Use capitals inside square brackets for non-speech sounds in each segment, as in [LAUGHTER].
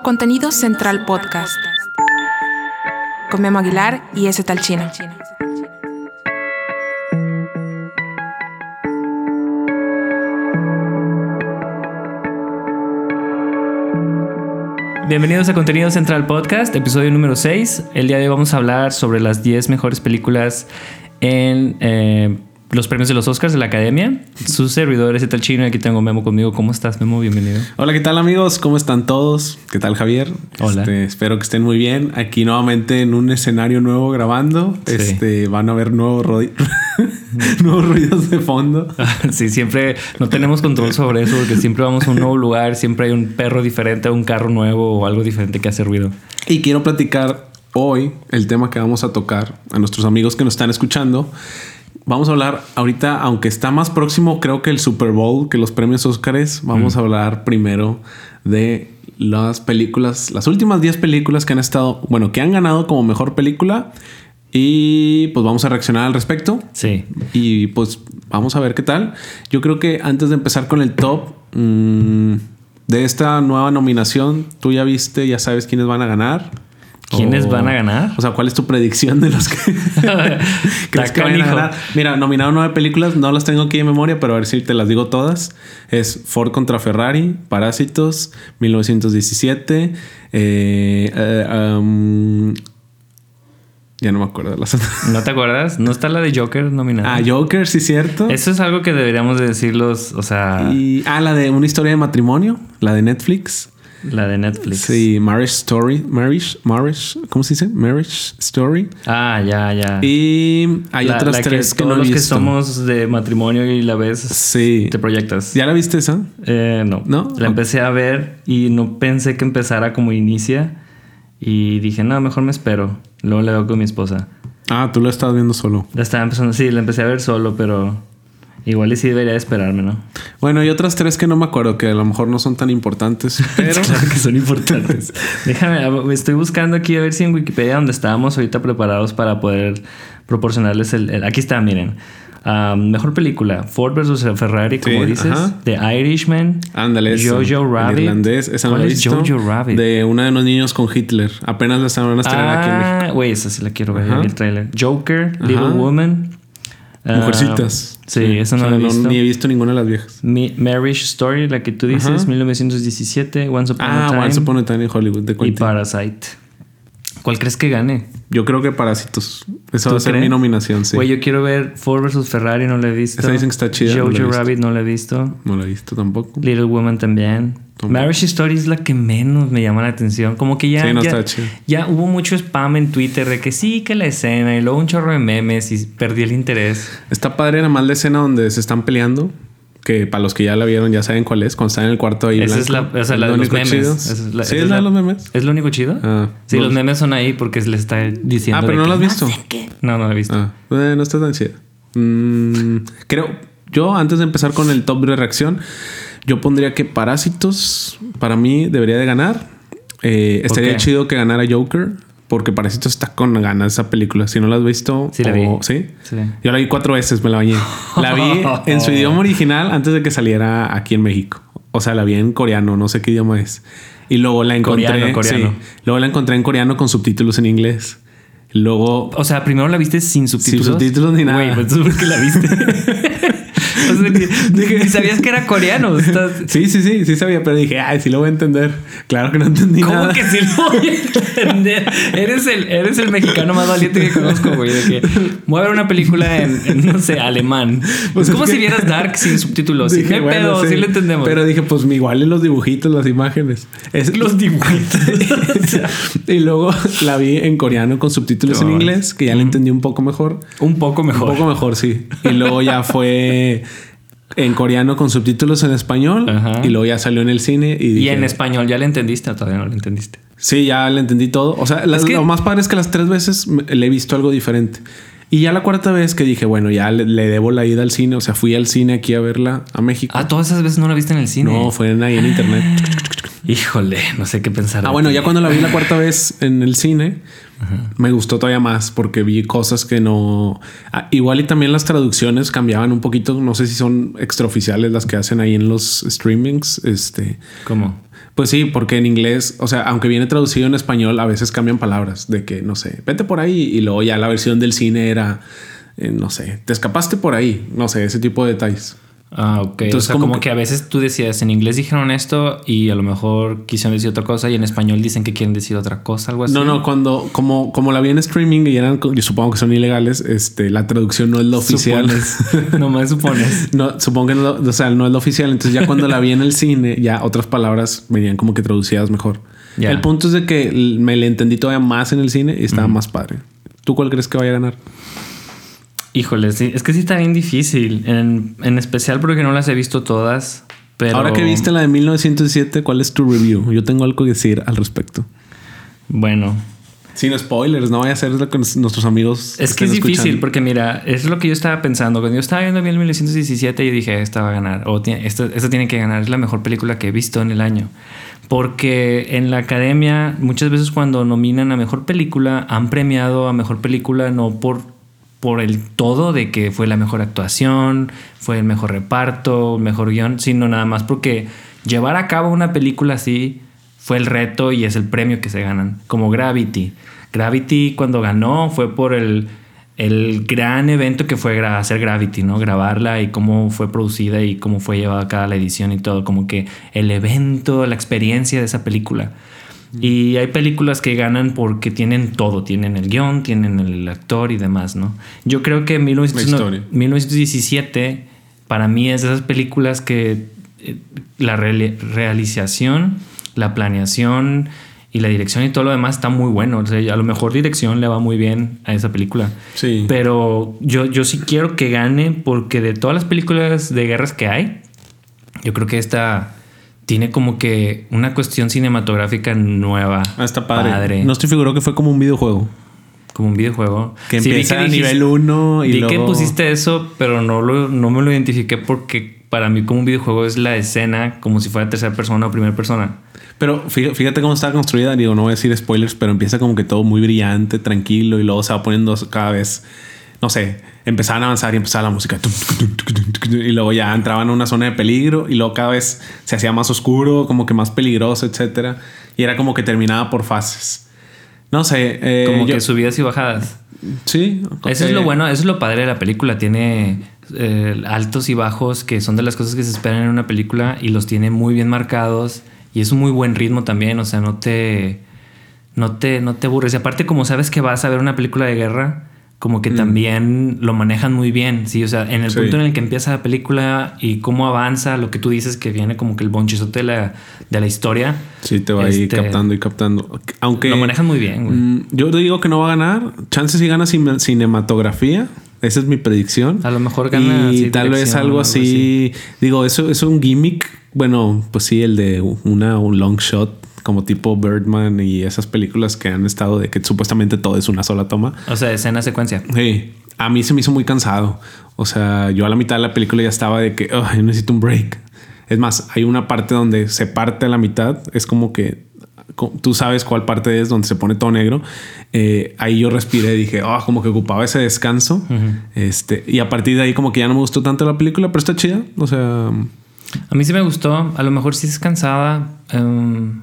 Contenido Central Podcast. Con Memo Aguilar y ese tal chino. Bienvenidos a Contenido Central Podcast, episodio número 6. El día de hoy vamos a hablar sobre las 10 mejores películas en eh, los premios de los Oscars de la Academia. Su servidor es el chino aquí tengo Memo conmigo. ¿Cómo estás, Memo? Bienvenido. Hola, ¿qué tal amigos? ¿Cómo están todos? ¿Qué tal Javier? Hola. Este, espero que estén muy bien. Aquí nuevamente en un escenario nuevo grabando. Sí. Este, van a ver nuevos, [LAUGHS] nuevos ruidos de fondo. [LAUGHS] Sí, siempre no tenemos control sobre eso porque siempre vamos a un nuevo lugar, siempre hay un perro diferente, un carro nuevo o algo diferente que hace ruido. Y quiero platicar hoy el tema que vamos a tocar a nuestros amigos que nos están escuchando. Vamos a hablar ahorita, aunque está más próximo, creo que el Super Bowl, que los premios Óscares. Vamos a hablar primero de las películas, las últimas 10 películas que han estado, bueno, que han ganado como mejor película. Y pues vamos a reaccionar al respecto. Sí. Y pues vamos a ver qué tal. Yo creo que antes de empezar con el top mm, de esta nueva nominación, tú ya viste, ya sabes quiénes van a ganar. ¿Quiénes O- van a ganar? O sea, ¿cuál es tu predicción de los que [LAUGHS] crees que vayan a ganar? Mira, nominaron nueve películas, no las tengo aquí de memoria, pero a ver si te las digo todas. Es Ford contra Ferrari, Parásitos, 1917, eh, eh, um, ya no me acuerdo de las otras. ¿No te acuerdas? ¿No está la de Joker nominada? Ah, Joker, sí, cierto. Eso es algo que deberíamos de decirlos, o sea, Y, ah, la de una historia de matrimonio, la de Netflix. La de Netflix. Sí, Marriage Story. Marriage, Marriage, ¿cómo se dice? Marriage Story. Ah, ya, ya. Y hay La- otras la tres que, todos no he los que visto. somos de matrimonio y la ves, Sí. te proyectas. ¿Ya la viste esa? Eh, no. ¿No? La empecé a ver y no pensé que empezara como inicia. Y dije, no, mejor me espero. Luego la veo con mi esposa. Ah, tú la estabas viendo solo. La estaba empezando, sí, la empecé a ver solo, pero igual y sí debería de esperarme, ¿no? Bueno, y otras tres que no me acuerdo, que a lo mejor no son tan importantes, [LAUGHS] pero... claro que son importantes. [LAUGHS] Déjame, a- estoy buscando aquí a ver si en Wikipedia, donde estábamos ahorita preparados para poder proporcionarles el. el- aquí está, miren. Ah, mejor película: Ford vs. Ferrari, como dices. ajá. The Irishman. Ándale. Jojo Rabbit. irlandés, esa no ¿Cuál la he es visto. Jojo Rabbit? De una de unos niños con Hitler. Apenas la estaban a estrenar aquí en México. Ah, güey, esa sí la quiero ver, el trailer. Joker, Ajá. Little Woman. Ah, Mujercitas. sí, esa no O sea, la he visto. ni he visto ninguna de las viejas. Mi- Marriage Story, la que tú dices, Ajá. 1917, Once Upon a Ah, Time Once Upon a Time en Hollywood, de y. Parasite. ¿Cuál crees que gane? Yo creo que Parásitos. Esa ¿Tú va a ser crees? mi nominación, sí. Güey, yo quiero ver Ford vs. Ferrari, no la he visto. Esa dicen que está chida, no Jojo visto. Rabbit no la he visto. No la he visto tampoco. Little Woman también. Marriage Story es la que menos me llama la atención. Como que ya, Sí, no ya, ya hubo mucho spam en Twitter de que sí, que la escena y luego un chorro de memes y perdí el interés. Está padre la mal de escena donde se están peleando. Que para los que ya la vieron ya saben cuál es. Cuando están en el cuarto ahí. Esa es la, blanco. o sea, la de los memes. chido. Esa es la- sí, esa es la de los memes. ¿Es lo único chido? Ah, sí, no. los memes son ahí porque le está diciendo. Ah, pero no lo has visto. sé qué". No, no lo he visto. Ah, eh, no está tan chida. Mm, creo, yo antes de empezar con el top de reacción, yo pondría que Parásitos para mí debería de ganar. Eh, estaría chido que ganara Joker. Porque Parásitos está con ganas esa película. Si no la has visto, Sí la o- vi. ¿sí? Sí. Yo la vi cuatro veces, me la bañé. La vi [LAUGHS] en su idioma original antes de que saliera aquí en México. O sea, la vi en coreano, no sé qué idioma es. Y luego la encontré. Coreano, coreano. sí. luego la encontré en coreano con subtítulos en inglés. Luego O sea, primero la viste sin subtítulos. Sin subtítulos ni nada. Güey, pues ¿tú por qué la viste? [LAUGHS] [LAUGHS] o sea, dije, sabías que era coreano. Estás- Sí, sí, sí, sí sabía, pero dije, ay, sí lo voy a entender. Claro que no entendí ¿Cómo nada. que sí lo voy a [LAUGHS] entender? Eres el, eres el mexicano más valiente que conozco, güey. De que voy a ver una película en, en, no sé, alemán. [LAUGHS] Pues es como que- si vieras Dark sin subtítulos. Sí, Dije, hay bueno, pedo, sí. lo entendemos. Pero dije, pues igual en los dibujitos, las imágenes. Es, los dibujitos. Y luego [LAUGHS] la vi en coreano con subtítulos en inglés, que ya la entendí un poco mejor. un poco mejor. Un poco mejor, sí. Y luego ya [LAUGHS] fue en coreano con subtítulos en español. Ajá. Y luego ya salió en el cine. Y, y en español, ¿ya le entendiste o todavía no le entendiste? Sí, ya le entendí todo. O sea, las- Es que- lo más padre es que las tres veces le he visto algo diferente. Y ya la cuarta vez que dije, bueno, ya le, le debo la ida al cine. O sea, fui al cine aquí a verla a México. Ah, todas esas veces no la viste en el cine. no, fue en ahí en internet. [LAUGHS] Híjole, no sé qué pensar. Ah, bueno, ti. ya cuando la vi la cuarta vez en el cine, me gustó todavía más porque vi cosas que no. Ah, igual y también las traducciones cambiaban un poquito. No sé si son extraoficiales las que hacen ahí en los streamings. Este. ¿Cómo? Pues sí, porque en inglés, o sea, aunque viene traducido en español, a veces cambian palabras de que, no sé, vete por ahí y luego ya la versión del cine era, eh, no sé, te escapaste por ahí, no sé, ese tipo de detalles. Ah, ok. Entonces, o sea, como que- que... a veces tú decías, en inglés dijeron esto y a lo mejor quisieron decir otra cosa y en español dicen que quieren decir otra cosa, algo así. No, no, cuando, como, como la vi en streaming y eran, yo supongo que son ilegales, este, la traducción no es la oficial. Supones. [LAUGHS] Nomás supones. No, supongo que no, o sea, no es la oficial. Entonces, ya cuando la vi en el cine, ya otras palabras venían como que traducidas mejor. Ya. El punto es de que me le entendí todavía más en el cine y estaba más padre. ¿Tú cuál crees que vaya a ganar? Híjole, sí, es que sí está bien difícil. En, en especial porque no las he visto todas. Pero Ahora que viste la de 1907, ¿cuál es tu review? Yo tengo algo que decir al respecto. Bueno, Sin spoilers, no vaya a ser lo que nuestros amigos. es que es difícil escuchando. porque mira, es lo que yo estaba pensando. Cuando yo estaba viendo bien 1917, yo dije, esta va a ganar. O esta, esta tiene que ganar. Es la mejor película que he visto en el año. Porque en la academia, muchas veces cuando nominan a mejor película, han premiado a mejor película no por, por el todo de que fue la mejor actuación, fue el mejor reparto, el mejor guion, sino nada más porque llevar a cabo una película así fue el reto y es el premio que se ganan. Como Gravity. Gravity cuando ganó fue por el, el gran evento que fue hacer Gravity, ¿no? Grabarla y cómo fue producida y cómo fue llevada a cabo la edición y todo. Como que el evento, la experiencia de esa película. Y hay películas que ganan porque tienen todo, tienen el guion, tienen el actor y demás, ¿no? Yo creo que 1900 La historia. 1917 para mí es de esas películas que eh, la reali- realización, la planeación y la dirección y todo lo demás está muy bueno. O sea, a lo mejor dirección le va muy bien a esa película. Sí. Pero yo, yo sí quiero que gane porque de todas las películas de guerras que hay, yo creo que esta tiene como que una cuestión cinematográfica nueva. Ah, está padre. No estoy figuró que fue como un videojuego. Como un videojuego. Que Sí, empieza a nivel 1 y Vi que luego- pusiste eso, pero no, lo, no me lo identifiqué porque para mí como un videojuego es la escena como si fuera tercera persona o primera persona. Pero fí- fíjate cómo está construida. Digo, no voy a decir spoilers, pero empieza como que todo muy brillante, tranquilo y luego se va poniendo cada vez, no sé, empezaban a avanzar y empezaba la música. Y luego ya entraban a una zona de peligro y luego cada vez se hacía más oscuro, como que más peligroso, etcétera. Y era como que terminaba por fases. No sé. eh, Como yo- que subidas y bajadas. Sí. Eso es lo bueno, eso es lo padre de la película. Tiene eh, altos y bajos que son de las cosas que se esperan en una película y los tiene muy bien marcados y es un muy buen ritmo también. O sea, no te, no te, no te aburres. Y aparte, como sabes que vas a ver una película de guerra, como que también lo manejan muy bien. Sí, o sea, en el Sí. punto en el que empieza la película y cómo avanza, lo que tú dices que viene como que el bonchizote de la, de la historia. Sí, te va ahí Este, captando y captando. Aunque. Lo manejan muy bien, güey. Mm, Yo digo que no va a ganar. Chances si gana cine- cinematografía. Esa es mi predicción. A lo mejor gana, Y tal vez algo algo así. Digo, eso es un gimmick. Bueno, pues sí, el de una un long shot como tipo Birdman y esas películas que han estado de que supuestamente todo es una sola toma. O sea, escena, secuencia. Sí, a mí se me hizo muy cansado. O sea, yo a la mitad de la película ya estaba de que "Ay, yo necesito un break. Es más, hay una parte donde se parte a la mitad. Es como que tú sabes cuál parte es donde se pone todo negro. Eh, ahí yo respiré y dije, oh, como que ocupaba ese descanso. Este, y a partir de ahí, como que ya no me gustó tanto la película, pero está chida. O sea, A mí sí me gustó. A lo mejor sí es cansada. Em,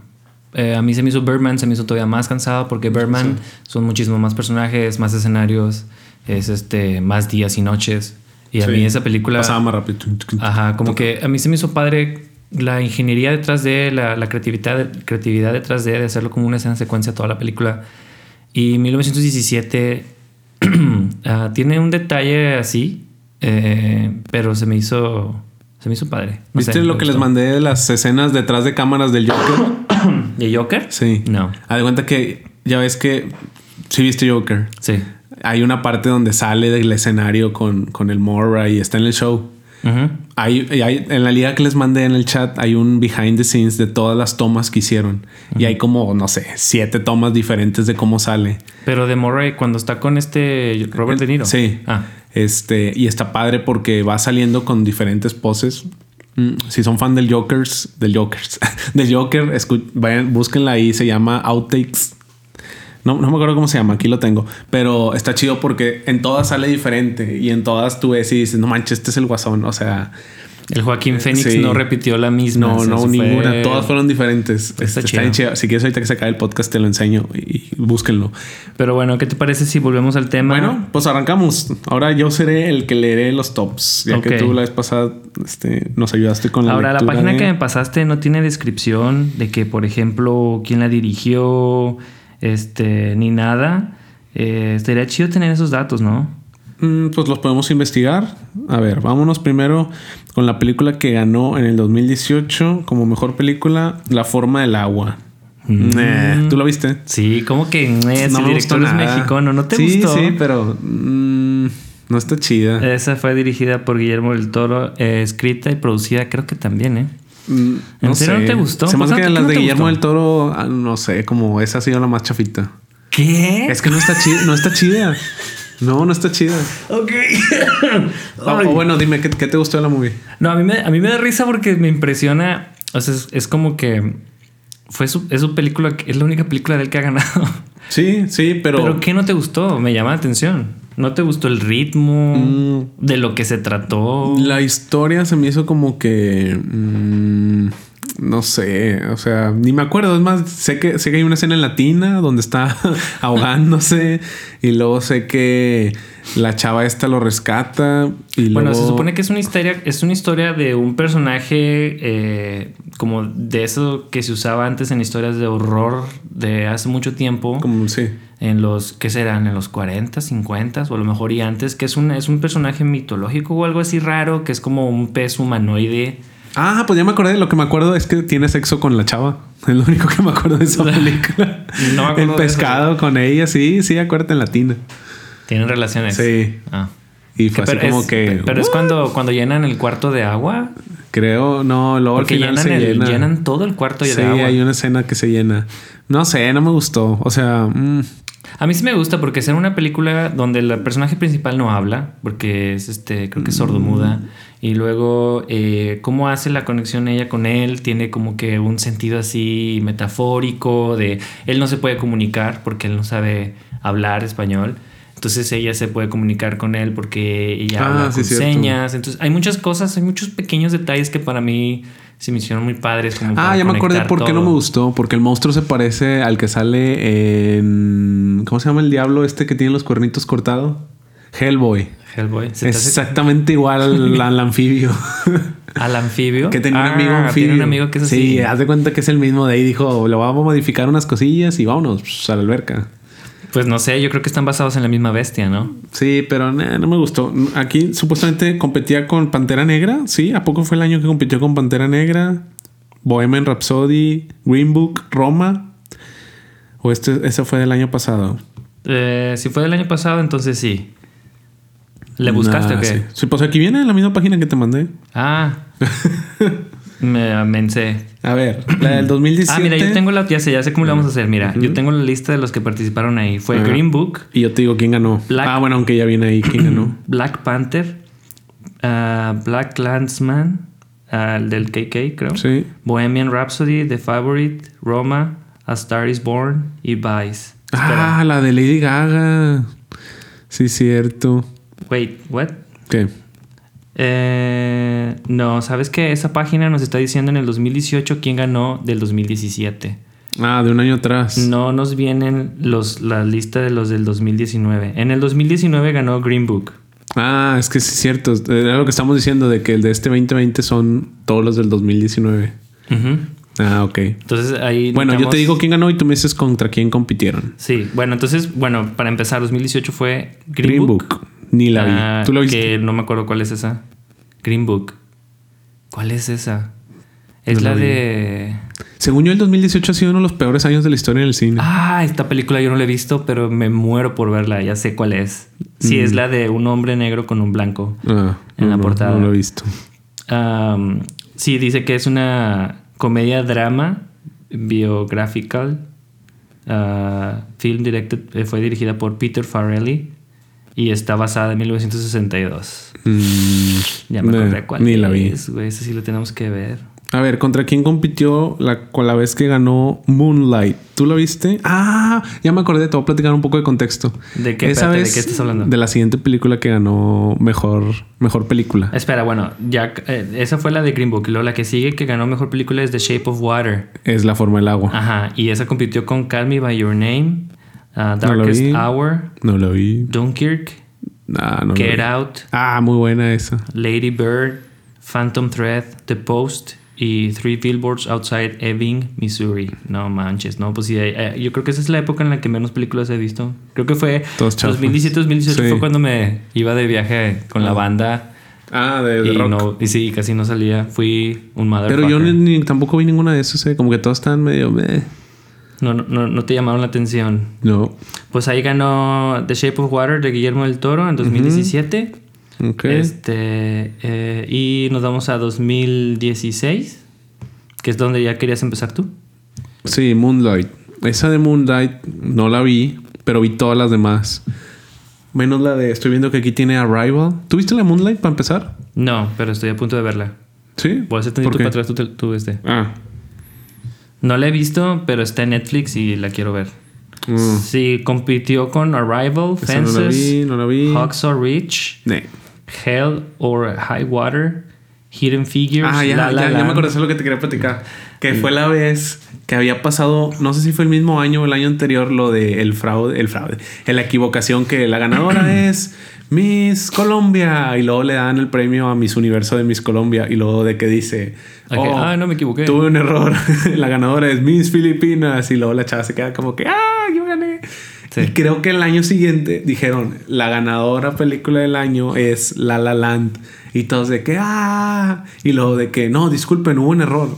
eh, a mí se me hizo Birdman, se me hizo todavía más cansado porque Birdman son muchísimo más personajes, más escenarios, es este más días y noches. Y a sí, mí esa película, pasaba más rápido. ajá, como que a mí se me hizo padre la ingeniería detrás de la, la creatividad, creatividad detrás de, de hacerlo como una escena secuencia toda la película. Y 1917 [CLEARS THROAT] ah, tiene un detalle así, eh, pero se me hizo se me hizo padre. No ¿Viste sé, lo que les gustó. mandé de las escenas detrás de cámaras del Joker? [COUGHS] ¿De Joker? Sí. No. Haz de cuenta que ya ves que sí viste Joker. Sí. Hay una parte donde sale del escenario con, con el Mora y está en el show. Hay, y hay- en la liga que les mandé en el chat hay un behind the scenes de todas las tomas que hicieron. Y hay como, no sé, siete tomas diferentes de cómo sale. Pero de Murray cuando está con este Robert De Niro. Sí. Ah. Este, y está padre porque va saliendo con diferentes poses. Mm, si son fan del Jokers, del Jokers, [LAUGHS] del Joker, vayan, búsquenla ahí, se llama Outtakes. No, no me acuerdo cómo se llama, aquí lo tengo. Pero está chido porque en todas sale diferente y en todas tú ves y dices, no manches, este es el guasón. O sea, El Joaquín Phoenix Sí. no repitió la misma. no, no, fue- ninguna. Todas fueron diferentes. Está Este, chido. Si quieres, ahorita que se acabe el podcast, te lo enseño y, búsquenlo. Pero bueno, ¿qué te parece si volvemos al tema? Bueno, pues arrancamos. Ahora yo seré el que leeré los tops, ya que tú la vez pasada este, nos ayudaste con la Ahora, la página de- que me pasaste no tiene descripción de que, por ejemplo, quién la dirigió, este, ni nada. Eh, estaría chido tener esos datos, ¿no? Mm, pues los podemos investigar. A ver, vámonos primero con la película que ganó en el 2018 como mejor película, La forma del agua. Mm. Eh, ¿Tú lo viste? Sí, como que eh, no el director es mexicano, ¿no te sí, gustó? Sí, pero mm, no está chida. Esa fue dirigida por Guillermo del Toro, eh, escrita y producida, creo que también, ¿eh? Mm, ¿En serio no te gustó? Se me hace que ¿a ti las de Guillermo del Toro, ah, no sé, como esa ha sido la más chafita. ¿Qué? Es que no está chida, no está chida. No, no está chida. Ok. [LAUGHS] O, o bueno, dime, ¿qué, qué te gustó de la movie? No, a mí, me, a mí me da risa porque me impresiona. O sea, es, es como que fue su, es su película, es la única película de él que ha ganado. [LAUGHS] Sí, sí, pero... Pero, ¿qué no te gustó? Me llama la atención. ¿No te gustó el ritmo Mm. de lo que se trató? La historia se me hizo como que. mm, no sé. O sea, ni me acuerdo. Es más, sé que, sé que hay una escena en latina donde está [LAUGHS] ahogándose. y luego sé que la chava esta lo rescata. Y Bueno, luego- se supone que es una historia, es una historia de un personaje eh, como de eso que se usaba antes en historias de horror de hace mucho tiempo. Como, sí. en los, ¿qué serán? En los 40, 50 o a lo mejor y antes, que es un, es un personaje mitológico o algo así raro, que es como un pez humanoide. Ah, pues ya me acordé. Lo que me acuerdo es que tiene sexo con la chava. Es lo único que me acuerdo de esa película. [LAUGHS] No me acuerdo El eso. pescado con ella. Sí, sí, acuérdate en latina. Tienen relaciones. Sí. Ah. Y fue así pero como es, que. Pero es cuando, cuando llenan el cuarto de agua. Creo, no, luego Porque al final llenan, se el- llena. llenan todo el cuarto Sí, de agua. hay una escena que se llena. No sé, no me gustó. O sea, mm, A mí sí me gusta porque es una película donde el personaje principal no habla, porque es este, creo que es sordomuda. Y luego, eh, cómo hace la conexión ella con él, tiene como que un sentido así metafórico de él no se puede comunicar porque él no sabe hablar español. Entonces ella se puede comunicar con él porque ella Ah, habla sí, con señas. Entonces hay muchas cosas, hay muchos pequeños detalles que para mí se me hicieron muy padres. Como Ah, ya me acordé por qué no me gustó. Porque el monstruo se parece al que sale en. ¿Cómo se llama el diablo este que tiene los cuernitos cortados? Hellboy. Hellboy. ¿Se te hace- Exactamente igual al, [LAUGHS] al anfibio. Al anfibio. que tenía un Ah, amigo anfibio. Tiene un amigo que es así. Sí, haz de cuenta que es el mismo de ahí. Dijo, le vamos a modificar unas cosillas y vámonos pues, a la alberca. Pues no sé, yo creo que están basados en la misma bestia, ¿no? Sí, pero nah, no me gustó. Aquí supuestamente competía con Pantera Negra. Sí, ¿a poco fue el año que compitió con Pantera Negra? Bohemian Rhapsody, Green Book, Roma. ¿O este, ese fue del año pasado? Eh, si fue del año pasado, entonces sí. ¿Le buscaste Nah, o qué? Sí. Sí, pues aquí viene en la misma página que te mandé. Ah. [LAUGHS] me amencé. A ver, la del 2017. Ah, mira, yo tengo la. Ya sé, ya sé cómo le vamos a hacer. Mira, yo tengo la lista de los que participaron ahí. Fue. Green Book, Y yo te digo quién ganó. Black- Ah, bueno, aunque ya viene ahí quién ganó. [CLEARS THROAT] Black Panther, ah, Black Clansman, ah, el del KK, creo. Sí. Bohemian Rhapsody, The Favorite, Roma, A Star is Born y Vice. Espera. Ah, la de Lady Gaga. Sí, cierto. Wait, what? ¿Qué? Eh, no, ¿sabes qué? Esa página nos está diciendo en el 2018 quién ganó del 2017. Ah, de un año atrás. No nos vienen los, la lista de los del 2019. En el 2019 ganó Green Book. Ah, es que sí es cierto. Era lo que estamos diciendo de que el de este 2020 son todos los del 2019. Ujú. Ah, ok. Entonces ahí... Bueno, yo necesitamos- te digo quién ganó y tú me dices contra quién compitieron. Sí, bueno, entonces, bueno, para empezar, 2018 fue Green, Green Book. Book. Ni la vi. Ah, ¿Tú lo viste? Que no me acuerdo cuál es esa. Green Book. ¿Cuál es esa? Es No la la de... Según yo, el 2018 ha sido uno de los peores años de la historia del cine. Ah, esta película yo no la he visto, pero me muero por verla. Ya sé cuál es. Sí, Mm. es la de un hombre negro con un blanco. Ah, en no, la no, portada. No lo he visto. Sí, dice que es una comedia drama biographical. ah, film directed, eh, fue dirigida por Peter Farrelly y está basada en 1962. Mm, Ya me no, acordé cuál Ni la vi. es, güey. Ese sí lo tenemos que ver. A ver, ¿contra quién compitió la, con la vez que ganó Moonlight? ¿Tú la viste? Ah, ya me acordé, te voy a platicar un poco de contexto. ¿De qué, Esa espérate, de vez, qué estás hablando? De la siguiente película que ganó mejor, mejor película. Espera, bueno, ya eh, esa fue la de Green Book. Luego la que sigue que ganó mejor película es The Shape of Water. Es La Forma del Agua. Ajá, y esa compitió con Call Me By Your Name, uh, la Darkest. Hour, No la vi. Dunkirk, Ah, no Get vi. Out, Ah, muy buena esa. Lady Bird, Phantom Thread, The Post y Three Billboards Outside Ebbing, Missouri. No manches, no, pues sí, eh, yo creo que esa es la época en la que menos películas he visto. Creo que fue Todas chafas. 2017, 2018 Sí. fue cuando me iba de viaje con la banda Ah, de, de y, rock. no, y sí, casi no salía. Fui un motherfucker. Pero yo ni, ni- tampoco vi ninguna de esas, eh. como que todas están medio... meh. No, no, no, te llamaron la atención. No. Pues ahí ganó The Shape of Water de Guillermo del Toro en 2017. Ok. Este, eh, y nos vamos a 2016, que es donde ya querías empezar tú. Sí, Moonlight. Esa de Moonlight no la vi, pero vi todas las demás. Menos la de... Estoy viendo que aquí tiene Arrival. ¿Tuviste la Moonlight para empezar? No, pero estoy a punto de verla. Sí. Voy a hacer ¿Por tantito qué? para atrás tú, tú, este. Ah. No la he visto, pero está en Netflix y la quiero ver. Mm. Sí, compitió con Arrival, Esa no la Fences, vi, no la vi. Hacksaw Ridge, Ne. Hell or High Water, Hidden Figures, Ah, ya, La La ya, ya me acordé de lo que te quería platicar. Que fue la vez que había pasado, no sé si fue el mismo año o el año anterior, lo de el fraude, el fraude, la equivocación que la ganadora [CLEARS THROAT] es Miss Colombia y luego le dan el premio a Miss Universo de Miss Colombia y luego de que dice, "Oh, Ah, no me equivoqué. tuve un error, [LAUGHS] la ganadora es Miss Filipinas y luego la chava se queda como que, ah, yo gané. Sí. Y creo que el año siguiente dijeron, la ganadora película del año es La La Land. Y todos de que, ah, y luego de que, no, disculpen, hubo un error.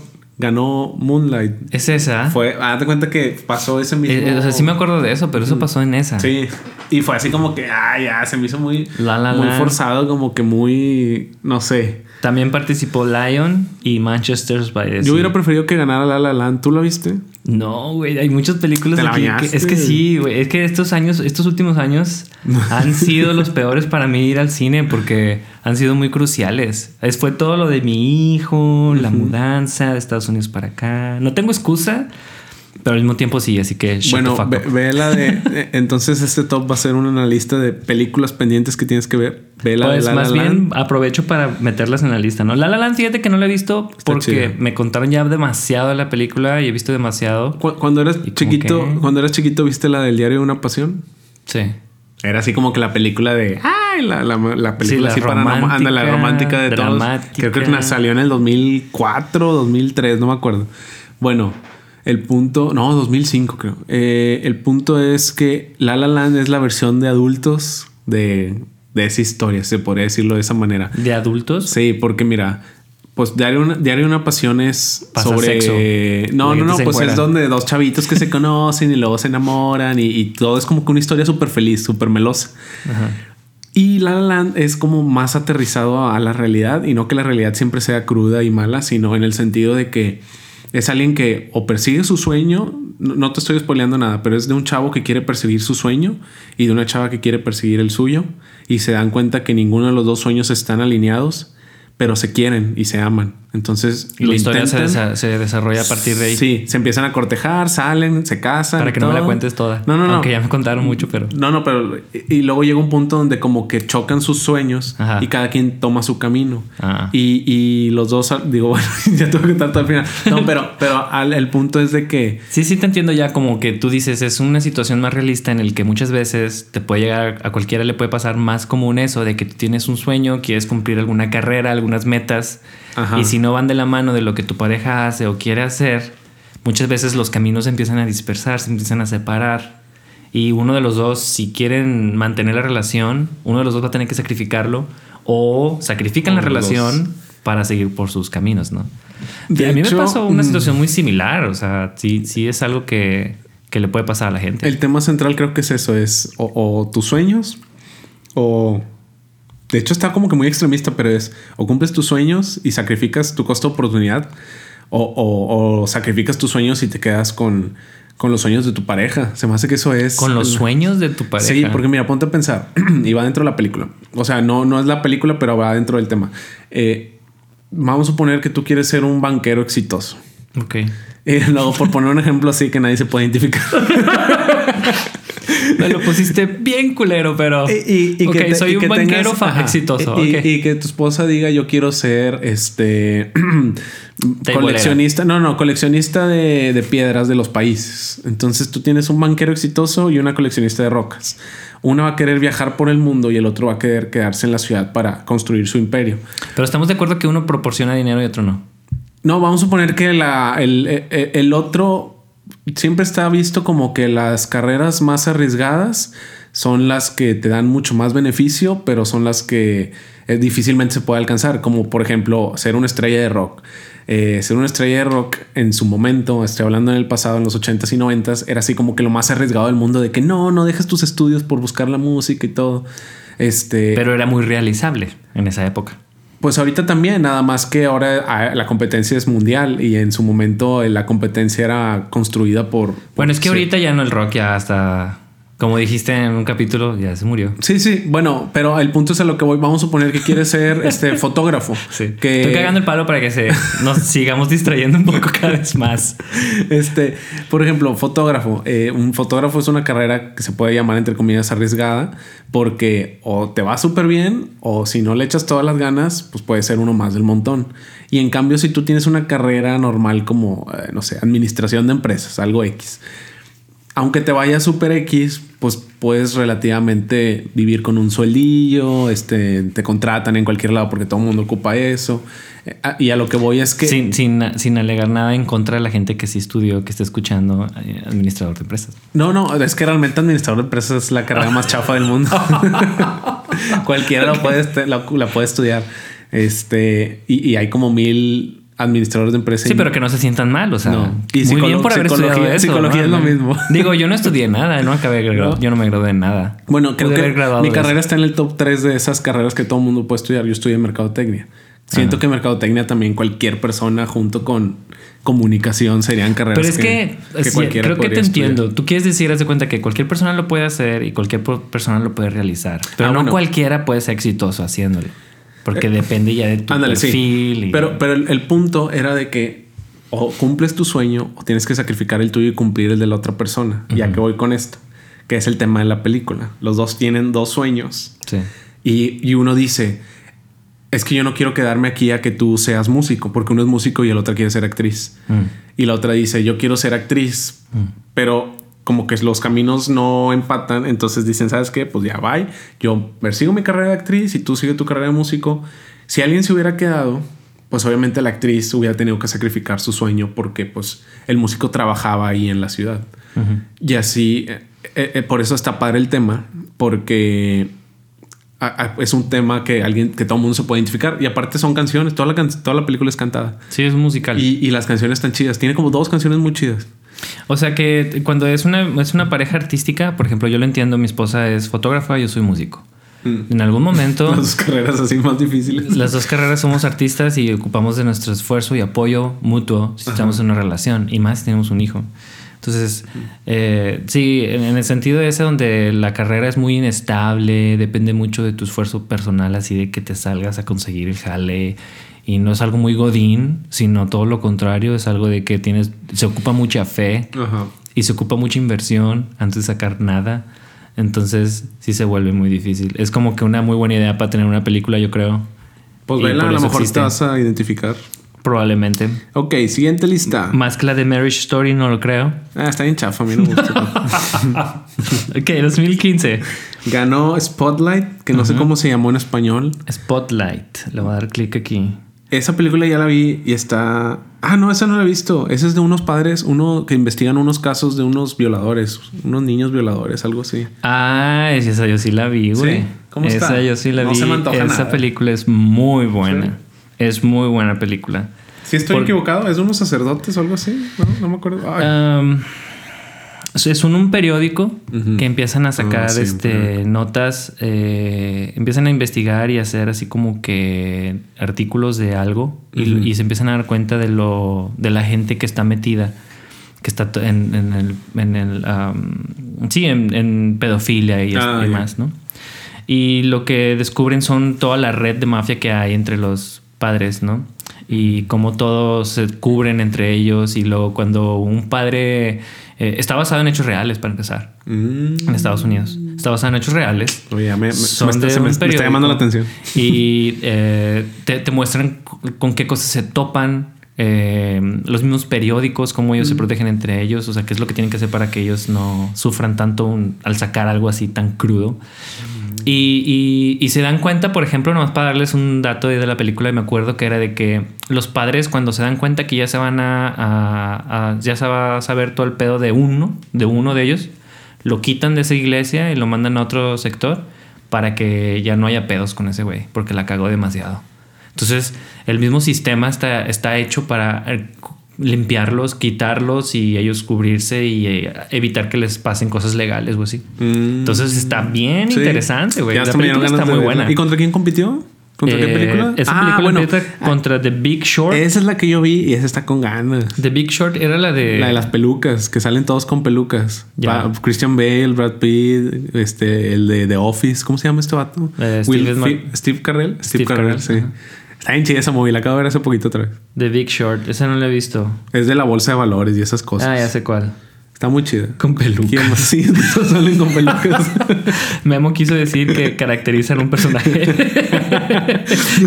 Ganó Moonlight. Es esa. Fue, hazte cuenta que pasó ese mismo. Eh, eh, o sea, sí me acuerdo de eso, pero eso pasó en esa. Sí. Y fue así como que, ah, ya, se me hizo muy, La La muy forzado, como que muy, no sé. También participó Lion y Manchester's by the Yo hubiera preferido que ganara La La Land. ¿Tú la viste? No, güey, hay muchas películas aquí que- es que sí, güey, es que estos años, estos últimos años [LAUGHS] han sido los peores para mí ir al cine porque han sido muy cruciales. Es, fue todo lo de mi hijo, la mudanza de Estados Unidos para acá. No tengo excusa, pero al mismo tiempo sí, así que bueno, ve, up. ve la de. [LAUGHS] eh, entonces, este top va a ser una lista de películas pendientes que tienes que ver. Ve la Pues de La más La bien aprovecho para meterlas en la lista, ¿no? La La Land, fíjate que no la he visto Está porque me contaron ya demasiado de la película y he visto demasiado. Cu- Cuando eras ¿Y cómo chiquito, cuando eras chiquito, ¿viste la del diario de una pasión? Sí. Era así como que la película de. ¡Ay! La, la, la película Sí, la así para romántica, Anda, la romántica de todos. dramática. Creo que salió en el 2004, 2003, no me acuerdo. Bueno, el punto. No, 2005 creo. Eh, el punto es que La La Land es la versión de adultos de, de esa historia, se podría decirlo de esa manera. ¿De adultos? Sí, porque mira, pues Diario una, Diario una pasión es Pasa sobre. sexo. No, no, no, pues es donde dos chavitos que se [LAUGHS] conocen y luego se enamoran y, y todo es como que una historia súper feliz, súper melosa. Ajá. Y La La Land es como más aterrizado a la realidad y no que la realidad siempre sea cruda y mala, sino en el sentido de que es alguien que o persigue su sueño, no, te estoy spoileando nada, pero es de un chavo que quiere perseguir su sueño y de una chava que quiere perseguir el suyo y se dan cuenta que ninguno de los dos sueños están alineados, pero se quieren y se aman. Entonces, Y la historia se, intentan. desa- se desarrolla a partir de ahí. Sí, se empiezan a cortejar, salen, se casan. Para que no me la cuentes toda. No, no, no. Aunque ya me contaron mucho, pero. No, no, pero y luego llega un punto donde como que chocan sus sueños Ajá. y cada quien toma su camino. Ah. Y, y los dos, digo, [LAUGHS] bueno, ya tengo que contar todo al final. No, pero, pero al- el punto es de que Sí, sí te entiendo ya como que tú dices, es una situación más realista en el que muchas veces te puede llegar, a cualquiera le puede pasar más común eso, de que tú tienes un sueño, quieres cumplir alguna carrera, algunas metas, Ajá. y si no van de la mano de lo que tu pareja hace o quiere hacer, muchas veces los caminos empiezan a dispersar, se empiezan a separar. Y uno de los dos, si quieren mantener la relación, uno de los dos va a tener que sacrificarlo o sacrifican la Uno relación para seguir por sus caminos, ¿no? De Y a mí hecho, me pasó una mm. situación muy similar, o sea, sí, sí es algo que, que le puede pasar a la gente. el tema central creo que es eso, es o, o tus sueños o... De hecho está como que muy extremista, pero es o cumples tus sueños y sacrificas tu costo de oportunidad o, o- o sacrificas tus sueños y te quedas con, con los sueños de tu pareja. Se me hace que eso es. Con los sueños de tu pareja. Sí, porque mira, ponte a pensar. [CLEARS THROAT] y va dentro de la película. O sea, no, no es la película, pero va dentro del tema. Eh, vamos a suponer que tú quieres ser un banquero exitoso. Ok. Y [LAUGHS] luego, por poner un ejemplo así que nadie se puede identificar. [LAUGHS] Me [LAUGHS] lo pusiste bien culero, pero. Y, y que te- soy y un que banquero tengas- exitoso. Y, que tu esposa diga yo quiero ser este [CLEARS THROAT] coleccionista. No, no, coleccionista de, de piedras de los países. Entonces tú tienes un banquero exitoso y una coleccionista de rocas. Una va a querer viajar por el mundo y el otro va a querer quedarse en la ciudad para construir su imperio. Pero estamos de acuerdo que uno proporciona dinero y otro no. No, vamos a suponer que la, el, el- el otro siempre está visto como que las carreras más arriesgadas son las que te dan mucho más beneficio, pero son las que eh, difícilmente se puede alcanzar, como por ejemplo ser una estrella de rock. Eh, ser una estrella de rock en su momento, estoy hablando en el pasado, en los 80s y 90s, era así como que lo más arriesgado del mundo de que no, no dejes tus estudios por buscar la música y todo. Este, Pero era muy realizable en esa época. Pues ahorita también, nada más que ahora ah, la competencia es mundial y en su momento eh, la competencia era construida por... Bueno, es que sí. ahorita ya no el rock ya hasta. Como dijiste en un capítulo, ya se murió. Sí, sí, bueno, pero el punto es a lo que voy. Vamos a suponer que quiere ser [LAUGHS] este fotógrafo. Sí. Que, Estoy cagando el palo para que se nos [LAUGHS] sigamos distrayendo un poco cada vez más. Este, por ejemplo, fotógrafo. Eh, un fotógrafo es una carrera que se puede llamar entre comillas arriesgada porque o te va súper bien o si no le echas todas las ganas, pues puede ser uno más del montón. Y en cambio, si tú tienes una carrera normal como, eh, no sé, administración de empresas, algo X, aunque te vaya súper X, pues puedes relativamente vivir con un sueldillo, este, te contratan en cualquier lado porque todo el mundo ocupa eso. Eh, ah, Y a lo que voy es que... Sin, sin, sin alegar nada en contra de la gente que sí estudió, que está escuchando, eh, administrador de empresas. No, no, es que realmente administrador de empresas es la carrera más chafa del mundo. [LAUGHS] Cualquiera la puede, este- la, la puede estudiar. Este, y, y hay como mil administradores de empresas. Sí, y- pero que no se sientan mal, o sea, No. Y muy bien por haber psicología- estudiado eso. psicología ¿no? es lo mismo. [LAUGHS] Digo, yo no estudié nada, no acabé, de No. yo no me gradué en nada. Bueno, creo Pude que mi carrera eso. está en el top 3 de esas carreras que todo el mundo puede estudiar. Yo estudié mercadotecnia. Siento que mercadotecnia también cualquier persona junto con comunicación serían carreras Pero es que, sí, cualquiera creo que te estudiar. entiendo. Tú quieres decir, haz de cuenta que cualquier persona lo puede hacer y cualquier persona lo puede realizar. Pero Ah, no bueno. cualquiera puede ser exitoso haciéndolo. Porque depende ya de tu Ándale, sí. perfil. y- Pero, pero el, el punto era de que o cumples tu sueño o tienes que sacrificar el tuyo y cumplir el de la otra persona. Ya que voy con esto, que es el tema de la película. Los dos tienen dos sueños Sí. y, y uno dice, es que yo no quiero quedarme aquí a que tú seas músico, porque uno es músico y el otro quiere ser actriz. Mm. Y la otra dice, yo quiero ser actriz, pero como que los caminos no empatan, entonces dicen, ¿sabes qué? Pues ya, bye. Yo persigo mi carrera de actriz y tú sigues tu carrera de músico. Si alguien se hubiera quedado, pues obviamente la actriz hubiera tenido que sacrificar su sueño porque pues el músico trabajaba ahí en la ciudad. Y así, eh, eh, por eso está padre el tema, porque es un tema que alguien, que todo el mundo se puede identificar. Y aparte son canciones, toda la, can- toda la película es cantada. Sí, es musical. Y, y las canciones están chidas. Tiene como dos canciones muy chidas. O sea que cuando es una, es una pareja artística, por ejemplo, yo lo entiendo, mi esposa es fotógrafa, yo soy músico. En algún momento, [LAUGHS] Las dos carreras así más difíciles. las dos carreras somos artistas y ocupamos de nuestro esfuerzo y apoyo mutuo si estamos en una relación y más si tenemos un hijo. Entonces, eh, sí, en, en el sentido ese donde la carrera es muy inestable, depende mucho de tu esfuerzo personal, así de que te salgas a conseguir el jale y no es algo muy godín, sino todo lo contrario, es algo de que tienes, se ocupa mucha fe Ajá. y se ocupa mucha inversión antes de sacar nada. Entonces sí se vuelve muy difícil. Es como que una muy buena idea para tener una película, yo creo. Pues vela, a lo mejor existe. te vas a identificar. Probablemente. Ok, siguiente lista. Más que la de Marriage Story, no lo creo. Ah, está bien chafa, a mí no me gusta. [LAUGHS] ok, 2015. Ganó Spotlight, que no sé cómo se llamó en español. Spotlight. Le voy a dar clic aquí. Esa película ya la vi y está. Ah, no, esa no la he visto. Esa es de unos padres, uno que investigan unos casos de unos violadores, unos niños violadores, algo así. Ah, esa yo sí la vi, güey. Sí. ¿Cómo está? Esa yo sí la No vi. se me antoja esa nada. película es muy buena. Es muy buena película. Si estoy Por- equivocado, es de unos sacerdotes o algo así. No, no me acuerdo. Ay. Um, es un, un periódico que empiezan a sacar Ah, sí, un este, notas, eh, empiezan a investigar y hacer así como que artículos de algo y, se empiezan a dar cuenta de lo de la gente que está metida, que está en, en el, en el um, sí, en, en pedofilia y, Ah, y ya. más, ¿no? Y lo que descubren son toda la red de mafia que hay entre los padres, ¿no? Y cómo todos se cubren entre ellos y luego cuando un padre eh, está basado en hechos reales para empezar Mm. en Estados Unidos. Está basado en hechos reales. Oye, me, me- Son me está, de se me- está llamando la atención. Y eh, te, te muestran con qué cosas se topan. eh, los mismos periódicos, cómo ellos se protegen entre ellos, o sea, qué es lo que tienen que hacer para que ellos no sufran tanto un- al sacar algo así tan crudo. Y, se dan cuenta, por ejemplo, nomás para darles un dato de la película, me acuerdo que era de que los padres cuando se dan cuenta que ya se van a- ya se va a saber todo el pedo de uno, de uno de ellos, lo quitan de esa iglesia y lo mandan a otro sector para que ya no haya pedos con ese güey, porque la cagó demasiado. Entonces, el mismo sistema está, está hecho para eh, limpiarlos, quitarlos y ellos cubrirse y eh, evitar que les pasen cosas legales o así. Mm. Entonces está bien Sí. interesante, güey. La película está muy buena. ¿Y contra quién compitió? ¿Contra qué Eh, película? Esa Ah, película bueno, empieza contra The Big Short. esa es la que yo vi y esa está con ganas. The Big Short era la de. La de las pelucas, que salen todos con pelucas. Christian Bale, Brad Pitt, este, el de The Office. ¿Cómo se llama este vato? Eh, Will Steve Steve Carell. Steve, Steve Carell, sí. Está bien chida esa movie, la acabo de ver hace poquito otra vez. The Big Short. Esa no la he visto. Es de la bolsa de valores y esas cosas. Ah, ya sé cuál. Está muy chida. Con pelucas. Sí, [LAUGHS] todos salen con pelucas. [LAUGHS] Memo quiso decir que caracterizan un personaje. [LAUGHS]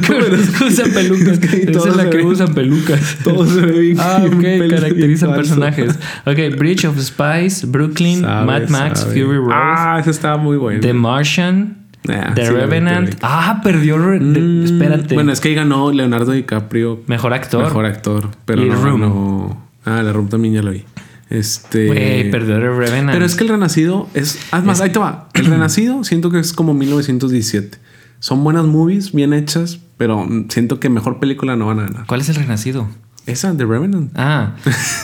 que- usan pelucas. que Esa todos es la que usan pelucas. Todo se ve bien. Ah, ok, caracterizan personajes. Ok, Bridge of Spies, Brooklyn, Sabe, Mad Max, sabe. Fury Road, Ah, esa estaba muy buena. The Martian, Ah, The sí, Revenant. Ah, perdió. Mm, espérate. Bueno, es que ahí ganó Leonardo DiCaprio. Mejor actor. Mejor actor. Pero no, Room. no. Ah, la Room también ya lo vi. Este. Güey, perdió The Revenant. Pero es que el Renacido es. Además, ahí te va. El Renacido siento que es como 1917. Son buenas movies, bien hechas, pero siento que mejor película no van a ganar. ¿Cuál es el renacido? Esa, The Revenant. Ah,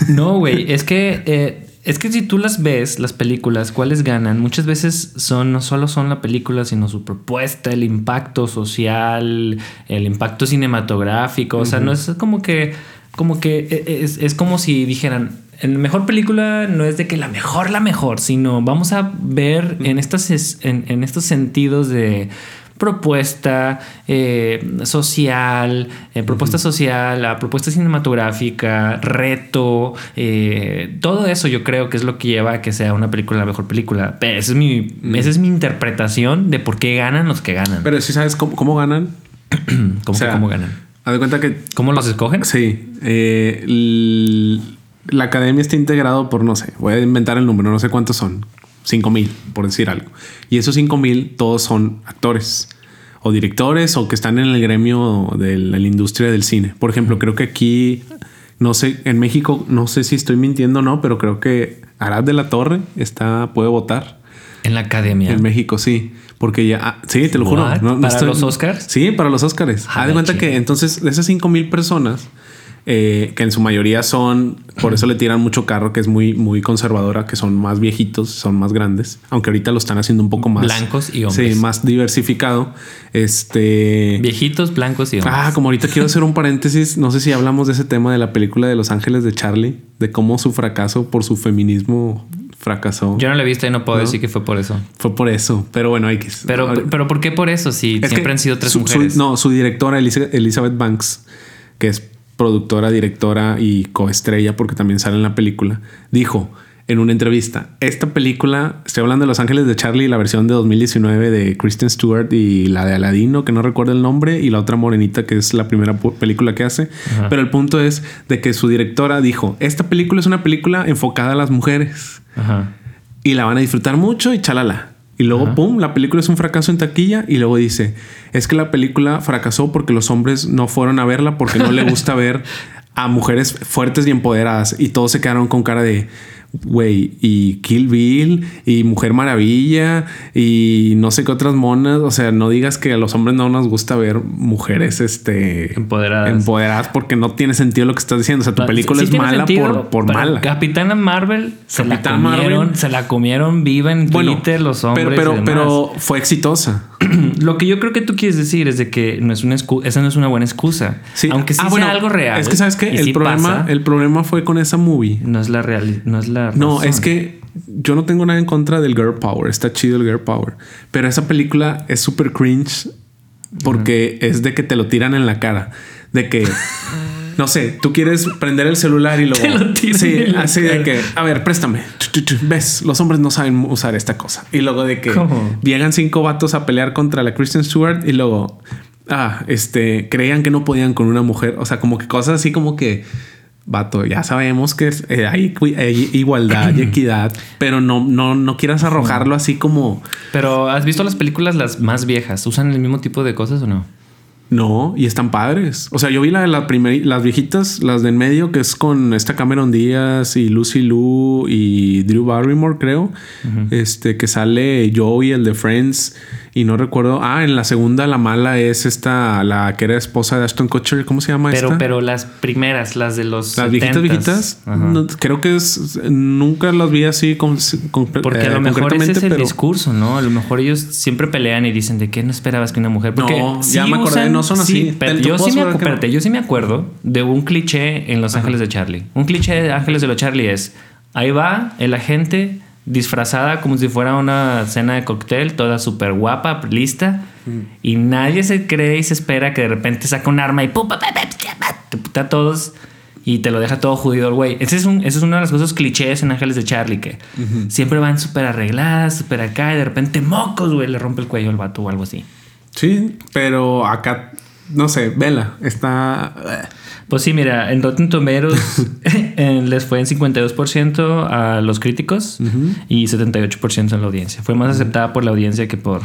no, güey. Es que eh, es que si tú las ves, las películas, ¿cuáles ganan? Muchas veces son no solo son la película, sino su propuesta, el impacto social, el impacto cinematográfico. O sea, no es como que, como que e- es, es como si dijeran. En mejor película no es de que la mejor, la mejor, sino vamos a ver en, estas, es- en, en estos sentidos de propuesta eh, social, eh, propuesta social, la propuesta cinematográfica, reto, eh, todo eso yo creo que es lo que lleva a que sea una película la mejor película. Pero Esa es mi, esa es mi interpretación de por qué ganan los que ganan. Pero si sabes cómo, cómo ganan. [CLEARS THROAT] ¿Cómo, o sea, que cómo ganan? Haz de cuenta que ¿Cómo los escogen? Sí. eh, la academia está integrado por, no sé, voy a inventar el número, no sé cuántos son. 5 mil, por decir algo. Y esos 5 mil todos son actores o directores o que están en el gremio de la, la industria del cine. Por ejemplo, creo que aquí, no sé, en México, no sé si estoy mintiendo o no, pero creo que Arad de la Torre está, puede votar. En la academia. En México, sí. Porque ya, ah, sí, te lo juro. What? No- no ¿Para estoy- los Oscars? Sí, para los Oscars. Ah, Haz de cuenta que entonces de esas 5 mil personas, eh, que en su mayoría son, por eso le tiran mucho carro, que es muy, muy conservadora, que son más viejitos, son más grandes, aunque ahorita lo están haciendo un poco más Blancos y hombres. Sí, más diversificado. Este. Viejitos, blancos y hombres. Ah, como ahorita quiero hacer un [LAUGHS] paréntesis, no sé si hablamos de ese tema de la película de Los Ángeles de Charlie, de cómo su fracaso por su feminismo fracasó. Yo no la he visto y no puedo ¿No? decir que fue por eso. Fue por eso, pero bueno, hay que. Pero, pero ¿por qué por eso? Si Es siempre han sido tres su- su- mujeres. no, su directora Elizabeth Banks, que es productora, directora y coestrella, porque también sale en la película, dijo en una entrevista: Esta película, estoy hablando de Los Ángeles de Charlie, la versión de 2019 de Kristen Stewart y la de Aladino, que no recuerdo el nombre, y la otra morenita, que es la primera película que hace. Ajá. Pero el punto es de que su directora dijo: Esta película es una película enfocada a las mujeres Ajá. y la van a disfrutar mucho y chalala. Y luego, Ajá. pum, la película es un fracaso en taquilla y luego dice, es que la película fracasó porque los hombres no fueron a verla porque no le gusta [LAUGHS] ver a mujeres fuertes y empoderadas y todos se quedaron con cara de, Güey, y Kill Bill, y Mujer Maravilla, y no sé qué otras monas. O sea, no digas que a los hombres no nos gusta ver mujeres este, Empoderadas. empoderadas porque no tiene sentido lo que estás diciendo. O sea, tu película Sí es mala sentido, por, por mala. Capitana Marvel se la comieron, Marvel. se la comieron viva en Bueno, Twitter los hombres. pero, y pero, demás. pero fue exitosa. [CLEARS THROAT] Lo que yo creo que tú quieres decir es de que no es una esa no es una buena excusa. Sí. Aunque sí Ah, sea bueno, algo real. Es que sabes que el sí problema, pasa, el problema fue con esa movie. no es la real, no es la No, razón. es que yo no tengo nada en contra del girl power. Está chido el girl power. Pero esa película es súper cringe porque es de que te lo tiran en la cara. De que, no sé, tú quieres prender el celular y luego... [LAUGHS] Te lo tiran sí, así de que, a ver, préstame. Ves, los hombres no saben usar esta cosa. Y luego de que ¿Cómo? llegan cinco vatos a pelear contra la Kristen Stewart y luego... Ah, este, creían que no podían con una mujer. O sea, como que cosas así como que... Vato, ya sabemos que es- eh, hay, igualdad y [CLEARS THROAT] equidad, pero no, no, no quieras arrojarlo así como Pero ¿has visto las películas las más viejas? ¿Usan el mismo tipo de cosas o no? no, y están padres. O sea, yo vi la de la primer, las viejitas, las de en medio, que es con esta Cameron Díaz y Lucy Liu y Drew Barrymore, creo. Este que sale Joey, el de Friends, y no recuerdo. Ah, en la segunda, la mala es esta, la que era esposa de Ashton Kutcher. ¿Cómo se llama Pero, esta? pero las primeras, las de los Las viejitas, 70s. viejitas, Ajá. no, creo que es, nunca las vi así con, con- Porque a eh, lo mejor ese es el pero- discurso, ¿no? A lo mejor ellos siempre pelean y dicen de qué no esperabas que una mujer. Porque No, sí ya me acordé, no son así. sí, pero yo, sí me, acu- que no. espérate, yo sí me acuerdo de un cliché en Los Ángeles de Charlie. Un cliché de Ángeles de los Charlie es: ahí va el agente disfrazada como si fuera una cena de cóctel, toda súper guapa, lista, y nadie se cree y se espera que de repente saca un arma y ¡pum! pa, pa, pa, pa, te puta a todos y te lo deja todo jodido el güey. Ese es, un, ese es una de las cosas clichés en Ángeles de Charlie que siempre van súper arregladas, súper acá y de repente mocos, güey, le rompe el cuello al vato o algo así. Sí, pero acá, no sé, vela, está... Pues sí, mira, en Rotten Tomatoes [LAUGHS] [LAUGHS] les fue en 52% a los críticos y 78% en la audiencia. Fue más aceptada por la audiencia que por,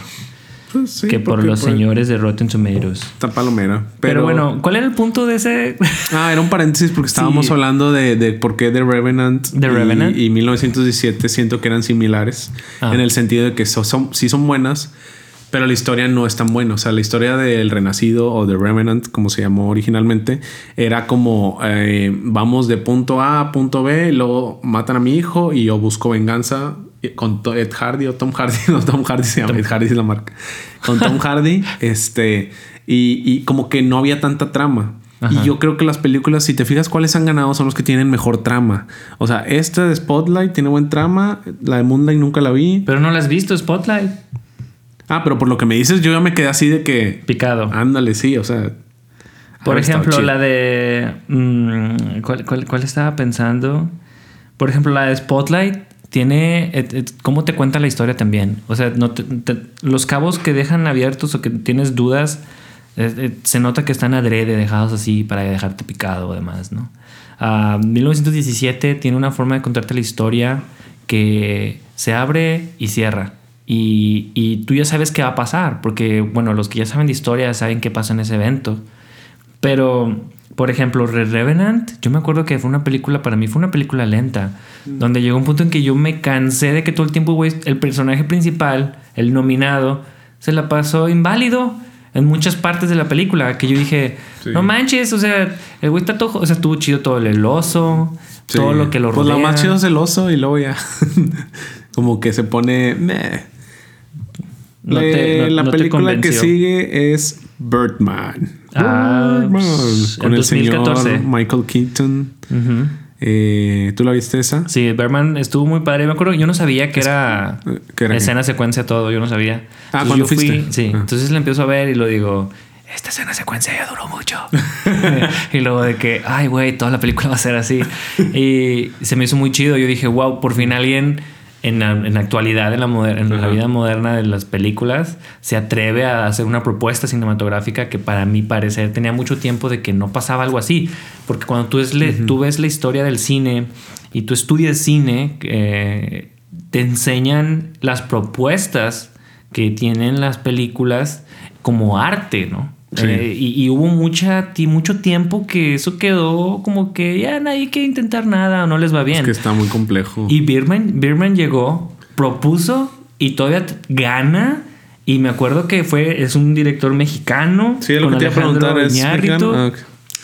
pues, sí, que por los señores de Rotten Tomatoes. Está palomera. Pero, bueno, ¿cuál era el punto de ese? [LAUGHS] Ah, era un paréntesis porque estábamos Sí. hablando de, de por qué The Revenant, The y- Revenant. y, 1917 siento que eran similares Ah. en el sentido de que so- son, sí son buenas, pero la historia no es tan buena. O sea, la historia del Renacido o The Revenant, como se llamó originalmente, era como eh, vamos de punto A a punto B, luego matan a mi hijo y yo busco venganza con Ed Hardy o Tom Hardy, [LAUGHS] no Tom Hardy se llama, Ed Hardy es la marca, con Tom Hardy, [LAUGHS] este, y, y como que no había tanta trama. Ajá. Y yo creo que las películas, si te fijas cuáles han ganado, son los que tienen mejor trama. O sea, esta de Spotlight tiene buen trama, la de Moonlight nunca la vi. Pero no la has visto, Spotlight. Ah, pero por lo que me dices, yo ya me quedé así de que, Picado. ándale, sí, o sea. Por ejemplo, la de. mm, ¿cuál, cuál, cuál estaba pensando? Por ejemplo, la de Spotlight tiene. et- et- ¿Cómo te cuenta la historia también? O sea, no te- te- los cabos que dejan abiertos o que tienes dudas, eh, eh, se nota que están adrede, dejados así para dejarte picado o demás, ¿no? Ah, 1917 tiene una forma de contarte la historia que se abre y cierra. Y, y tú ya sabes qué va a pasar, porque, bueno, los que ya saben de historia saben qué pasa en ese evento. Pero, por ejemplo, Revenant, yo me acuerdo que fue una película, para mí fue una película lenta, donde llegó un punto en que yo me cansé de que todo el tiempo, güey, el personaje principal, el nominado, se la pasó inválido en muchas partes de la película, que yo dije, Sí. no manches, o sea, el güey está todo, o sea, estuvo chido todo el oso, Sí. todo lo que lo Pues rodea. lo más chido es el oso y luego ya. [LAUGHS] como que se pone. meh. No Le- te- no- la no te película que sigue es Birdman. Ah, Birdman. pues, Con el señor 2014. Michael Keaton. Eh, ¿Tú la viste esa? Sí, Berman estuvo muy padre. Me acuerdo, yo no sabía que era, eh, ¿qué era escena, secuencia, todo. Yo no sabía. Ah, Entonces ¿cuándo yo fui-? Sí. Ah. Entonces la empiezo a ver y lo digo, esta escena, secuencia ya duró mucho. [LAUGHS] y luego de que, ay, güey, toda la película va a ser así. y se me hizo muy chido. Yo dije, wow, por fin alguien en la, en la actualidad, en la, moder- en la vida moderna de las películas, se atreve a hacer una propuesta cinematográfica que para mi parecer tenía mucho tiempo de que no pasaba algo así. Porque cuando tú, es le- tú ves la historia del cine y tú estudias cine, eh, te enseñan las propuestas que tienen las películas como arte, ¿no? Sí. Eh, y, y hubo mucha, mucho tiempo que eso quedó como que ya nadie quiere intentar nada, no les va bien. Es que está muy complejo. Y Birman, Birman llegó, propuso y todavía gana. Y me acuerdo que fue, es un director mexicano. sí, lo con que te iba a Alejandro preguntar es. Mexicano? Ah, ok.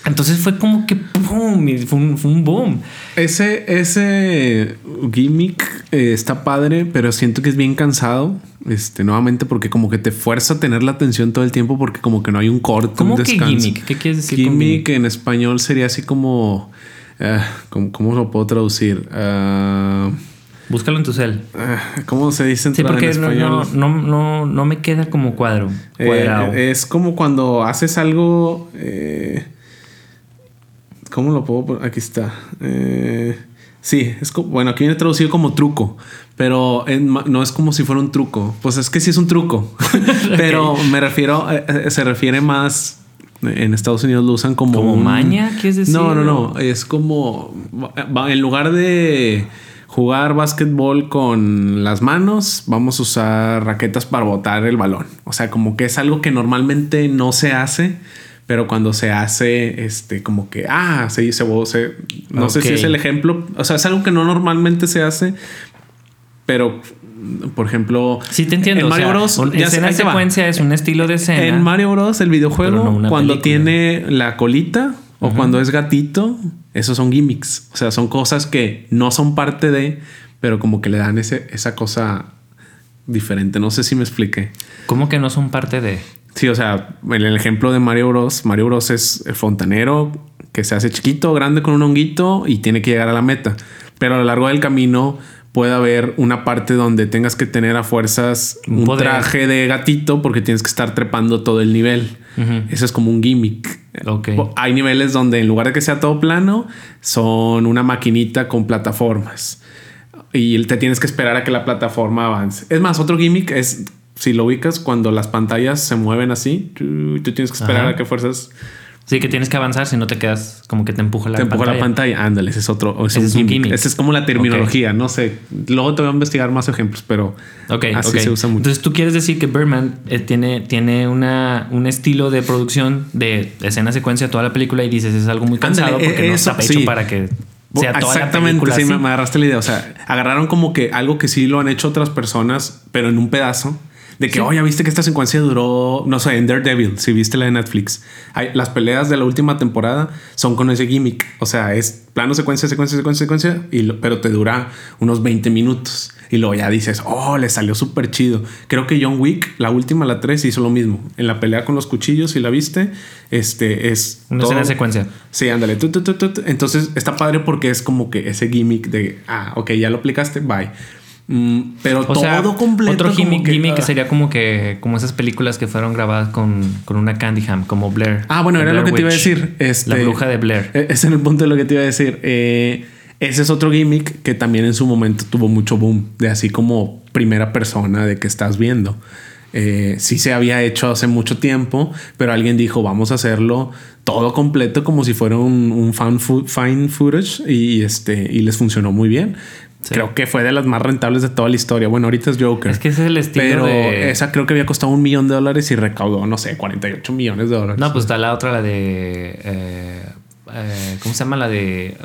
Entonces fue como que ¡pum! y fue un, fue un boom. Ese, ese gimmick eh, está padre, pero siento que es bien cansado. Este, nuevamente, porque como que te fuerza a tener la atención todo el tiempo, porque como que no hay un corte, ¿Cómo un que gimmick? ¿Qué quieres decir con Gimmick en español sería así como. ah, ¿cómo, cómo lo puedo traducir? Ah, Búscalo en tu cel. ah, ¿Cómo se dice en, Sí, en porque no, español? no, no, no, no me queda como cuadro. Eh, Cuadrado. es como cuando haces algo. eh, ¿Cómo lo puedo poner? Aquí está. Eh, sí, es como, bueno, aquí viene traducido como truco, pero en no es como si fuera un truco. Pues es que sí es un truco, [LAUGHS] pero me refiero, eh, eh, se refiere más. En Estados Unidos lo usan como. ¿Como un- maña, quieres decir? No, no, no. Es como. En lugar de jugar básquetbol con las manos, vamos a usar raquetas para botar el balón. O sea, como que es algo que normalmente no se hace, pero cuando se hace, este, como que, ah, se, se, se- no sé si es el ejemplo. O sea, es algo que no normalmente se hace, pero, por ejemplo, Sí, te entiendo. En Mario o sea, Bros. ya escena va. secuencia es un estilo de escena. En Mario Bros. el videojuego, no cuando película. tiene la colita o cuando es gatito, esos son gimmicks. O sea, son cosas que no son parte de, pero como que le dan ese, esa cosa diferente. No sé si me expliqué. ¿Cómo que no son parte de? Sí, o sea, en el ejemplo de Mario Bros. Mario Bros. es el fontanero que se hace chiquito, grande con un honguito y tiene que llegar a la meta. Pero a lo largo del camino puede haber una parte donde tengas que tener a fuerzas Un traje de gatito porque tienes que estar trepando todo el nivel. Ujú. Eso es como un gimmick. Ok. Hay niveles donde en lugar de que sea todo plano, son una maquinita con plataformas. Y te tienes que esperar a que la plataforma avance. Es más, otro gimmick es, si lo ubicas, cuando las pantallas se mueven así, tú, tú tienes que esperar Ajá. a que fuerzas Sí, que tienes que avanzar si no te quedas como que te empuja la te empuja pantalla. la pantalla. Ándale, ese es otro. ese Ese es un gimmick. Esa es como la terminología. No sé. Luego te voy a investigar más ejemplos, pero Ok, así ok. se usa mucho. Entonces tú quieres decir que Birdman eh, tiene, tiene una, un estilo de producción de escena secuencia toda la película y dices es algo muy cansado Ándale, porque no eso, está hecho sí. para que sea toda la Exactamente, película sí, así. me agarraste la idea. O sea, agarraron como que algo que sí lo han hecho otras personas, pero en un pedazo. De que, Sí. oh, ya viste que esta secuencia duró, no sé, en Daredevil, si viste la de Netflix. Hay, las peleas de la última temporada son con ese gimmick. O sea, es plano, secuencia, secuencia, secuencia, secuencia, y lo- pero te dura unos 20 minutos. Y luego ya dices, oh, le salió súper chido. Creo que John Wick, la última, la 3, hizo lo mismo. En la pelea con los cuchillos, si la viste, este es. Una todo- escena secuencia. Sí, ándale. Entonces está padre porque es como que ese gimmick de, ah, ok, ya lo aplicaste, bye. Mm, pero O todo sea, completo. otro gimmick, que, gimmick ah. sería como que como esas películas que fueron grabadas con, con una Candy Ham, como Blair. Ah, bueno, era lo que te iba a decir. Este, La bruja de Blair. eh, Es en el punto de lo que te iba a decir. Eh, ese es otro gimmick que también en su momento tuvo mucho boom, de así como primera persona de que estás viendo. Eh, sí se había hecho hace mucho tiempo, pero alguien dijo, vamos a hacerlo todo completo como si fuera un, un fan fine footage y, este, y les funcionó muy bien. Sí. Creo que fue de las más rentables de toda la historia. Bueno, ahorita es Joker. Es que ese es el estilo pero de... esa creo que había costado un millón de dólares y recaudó, no sé, 48 millones de dólares. No, pues está la otra, la de... eh, eh, ¿Cómo se llama? La de...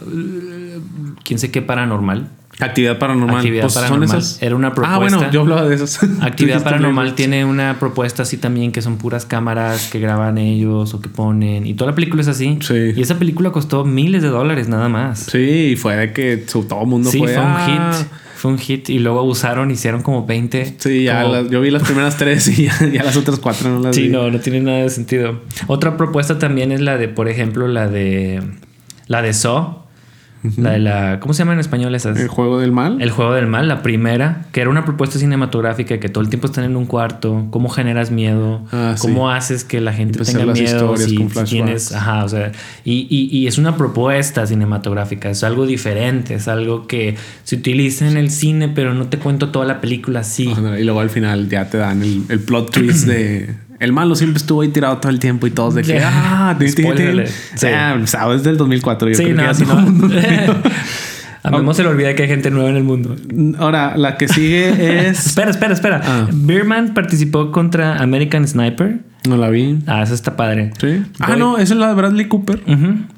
¿Quién sé qué paranormal? Actividad paranormal. Actividad Pues son paranormal. esas. Era una Ah, propuesta. bueno, yo hablaba de esas. [LAUGHS] Actividad Paranormal tiene una propuesta así también que son puras cámaras que graban ellos o que ponen y toda la película es así. Sí. Y esa película costó miles de dólares nada más. Sí, y fue de que todo el mundo Sí, fue, fue, un "Ah". hit. Fue un hit y luego abusaron, hicieron como 20. Sí, ya como- las- yo vi las primeras tres y ya, ya las otras cuatro no las Sí, vi. no, no tiene nada de sentido. Otra propuesta también es la de, por ejemplo, la de la de La de la ¿cómo se llama en español esas? El juego del mal. El juego del mal, la primera, que era una propuesta cinematográfica que todo el tiempo están en un cuarto, cómo generas miedo, Ah, sí. cómo haces que la gente Empezar tenga miedo, si, con si tienes, ajá, o sea, y, y- y es una propuesta cinematográfica, es algo diferente, es algo que se utiliza en el cine, pero no te cuento toda la película así. Y luego al final ya te dan el, el plot twist de. [CLEARS THROAT] El malo siempre estuvo ahí tirado todo el tiempo y todos de que. Ah, tin, tin, tin". Spoiler alert. Sí. Ah, sabes del 2004. Yo Sí, creo que [LAUGHS] [LAUGHS] todo lo. A Memo se le olvida que hay gente nueva en el mundo. Ahora, la que sigue [LAUGHS] es. Espera, espera, espera. Ah. Beerman participó contra American Sniper. no la vi. Ah, esa está padre. Sí. Ah, no, esa es la de Bradley Cooper.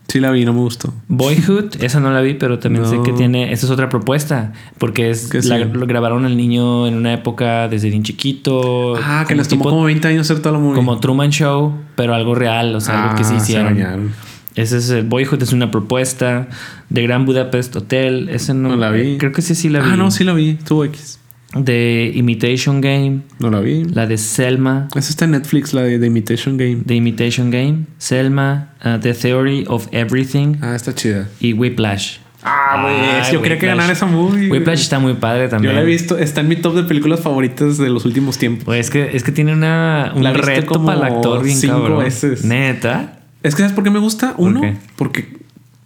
Sí, la vi, no me gustó. Boyhood, esa no la vi, pero también sé que tiene. Esa es otra propuesta. Porque es ¿Qué la- sí? lo grabaron al niño en una época desde bien chiquito. Ah, que les tomó tipo- como 20 años hacer toda la movie. como Truman Show, pero algo real, o sea, algo que sí Ah, se hicieron. bañaron. Ese es el Boyhood, es una propuesta. De Gran Budapest Hotel, ese no, No la vi. Creo que sí, sí la vi. Ah, no, sí la vi. Tuvo X. De Imitation Game, No la vi. la de Selma, Esa está en Netflix, la de The Imitation Game. The Imitation Game, Selma, uh, The Theory of Everything Ah, está chida. y Whiplash. Ah, güey. Ah, yo quería que ganara esa movie. Whiplash está muy padre Yo también. la he visto. Está en mi top de películas favoritas de los últimos tiempos. Pues es que, es que tiene una, un La reto para el actor bien cinco cabrón. veces. Neta. Es que ¿sabes por qué me gusta? Uno, porque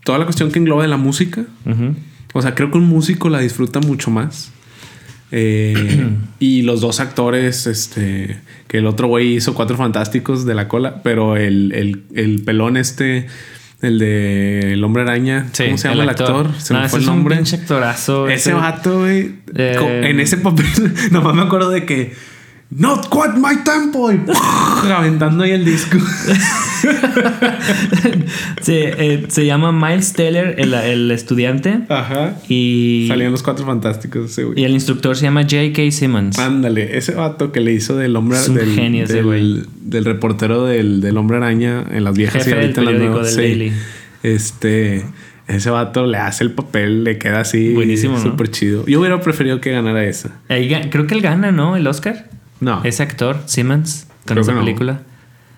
toda la cuestión que engloba de la música. O sea, creo que un músico la disfruta mucho más. Eh, [CLEARS THROAT] y los dos actores, este, que el otro güey hizo cuatro fantásticos de la cola, pero el, el, el pelón este, el de El Hombre Araña, Sí, ¿cómo se llama el actor? Se No, me fue el es un nombre. actorazo. Ese Ese- vato, güey, Eh, en ese papel, [LAUGHS] nomás me acuerdo de que Not quite my tempo y [LAUGHS] aventando ahí el disco. [LAUGHS] [LAUGHS] Sí, eh, se llama Miles Teller, el, el estudiante. Ajá. Y, Salían los cuatro fantásticos ese güey. y el instructor se llama J.K. Simmons. Ándale, ese vato que le hizo del hombre Es un del, genio ese del, güey. del reportero del, del hombre araña en las viejas Jefe y ahorita del en las periódico nuevas. del sí. Daily. Este, ese vato le hace el papel, le queda así. Buenísimo, ¿no? Súper chido. Yo hubiera preferido que ganara esa. Ahí creo que él gana, ¿no? El Oscar. No. Ese actor, Simmons, con Creo esa que no.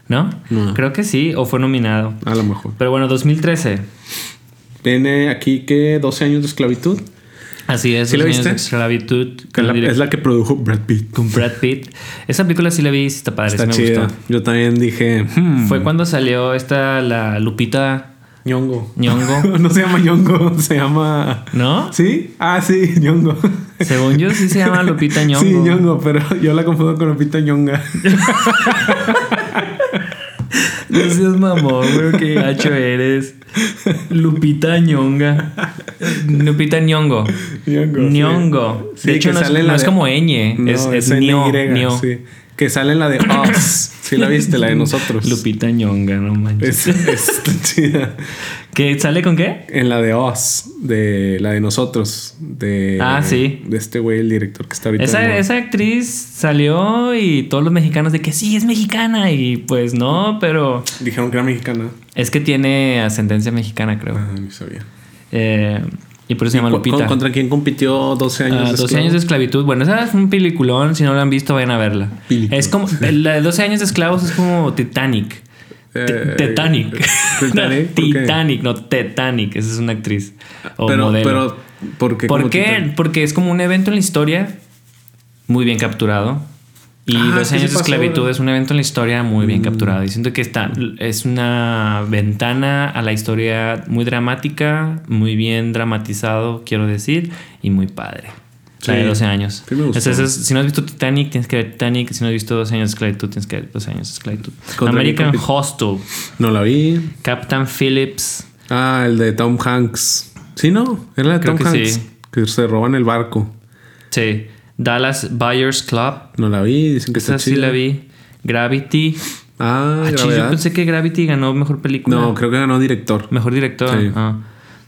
¿No? No. Creo que sí, o fue nominado. A lo mejor. Pero bueno, 2013. Tiene aquí que 12 años de esclavitud. Así es, ¿Sí la viste? de esclavitud. La- es la que produjo Brad Pitt. Con Brad Pitt. Esa película sí la vi, está padre, Está sí me chida. gustó. Yo también dije, hmm, Fue cuando salió esta, la Lupita Ñongo. Ñongo. [LAUGHS] no se llama Ñongo, se llama. ¿No? ¿Sí? Ah, sí, Ñongo. Según yo sí se llama Lupita Ñongo. Sí, Ñongo, pero yo la confundo con Lupita Ñonga. [LAUGHS] No seas mamón, güey, qué gacho eres. Lupita Ñonga. Lupita Ñongo. Ñongo. sí. Ñongo. Sí, de hecho, que no, es, no la es de- como ñ, No, es, es es ño, NY, ño. sí. Que sale en la de Us. Sí la viste, la de nosotros. Lupita Ñonga, no manches. Es, es [LAUGHS] chida. ¿Qué sale con qué? En la de Us, de la de nosotros. De, Ah, sí. De este güey, el director que está ahorita. Esa, esa actriz salió y todos los mexicanos de que sí, es mexicana. Y pues no, pero Dijeron que era mexicana. es que tiene ascendencia mexicana, creo. Ah, ni sabía. Eh, y por eso se llama ¿Cu- Lupita. ¿Contra quién compitió 12 años Ah, de 12 esclavo? años de esclavitud. Bueno, esa es un peliculón. Si no lo han visto, vayan a verla. Es como. La de 12 años de esclavos es como Titanic. Eh, Ti- Titanic. Titanic, [LAUGHS] No, ¿por qué? Titanic, no Titanic. Esa es una actriz. O pero, modelo. pero, ¿por qué? ¿Por qué? Porque es como un evento en la historia muy bien capturado. Y Ah, 12 sí, años de esclavitud es un evento en la historia muy bien capturado. Y siento que está, es una ventana a la historia muy dramática, muy bien dramatizado, quiero decir, y muy padre. La Sí. de 12 años. Sí. Entonces, si no has visto Titanic, tienes que ver Titanic. Si no has visto 12 años de esclavitud, tienes que ver 12 años de esclavitud. ¿Contra American? Hostel, No la vi. Captain Phillips. Ah, el de Tom Hanks. ¿Sí, no? Era de Creo Tom que Hanks. sí. Que se roban el barco. Sí. Dallas Buyers Club. No la vi. Dicen que Esa está sí chida. la vi. Gravity. Ah, Ah, chis, yo pensé que Gravity ganó mejor película. No, creo que ganó director. Mejor director. Sí. Ah.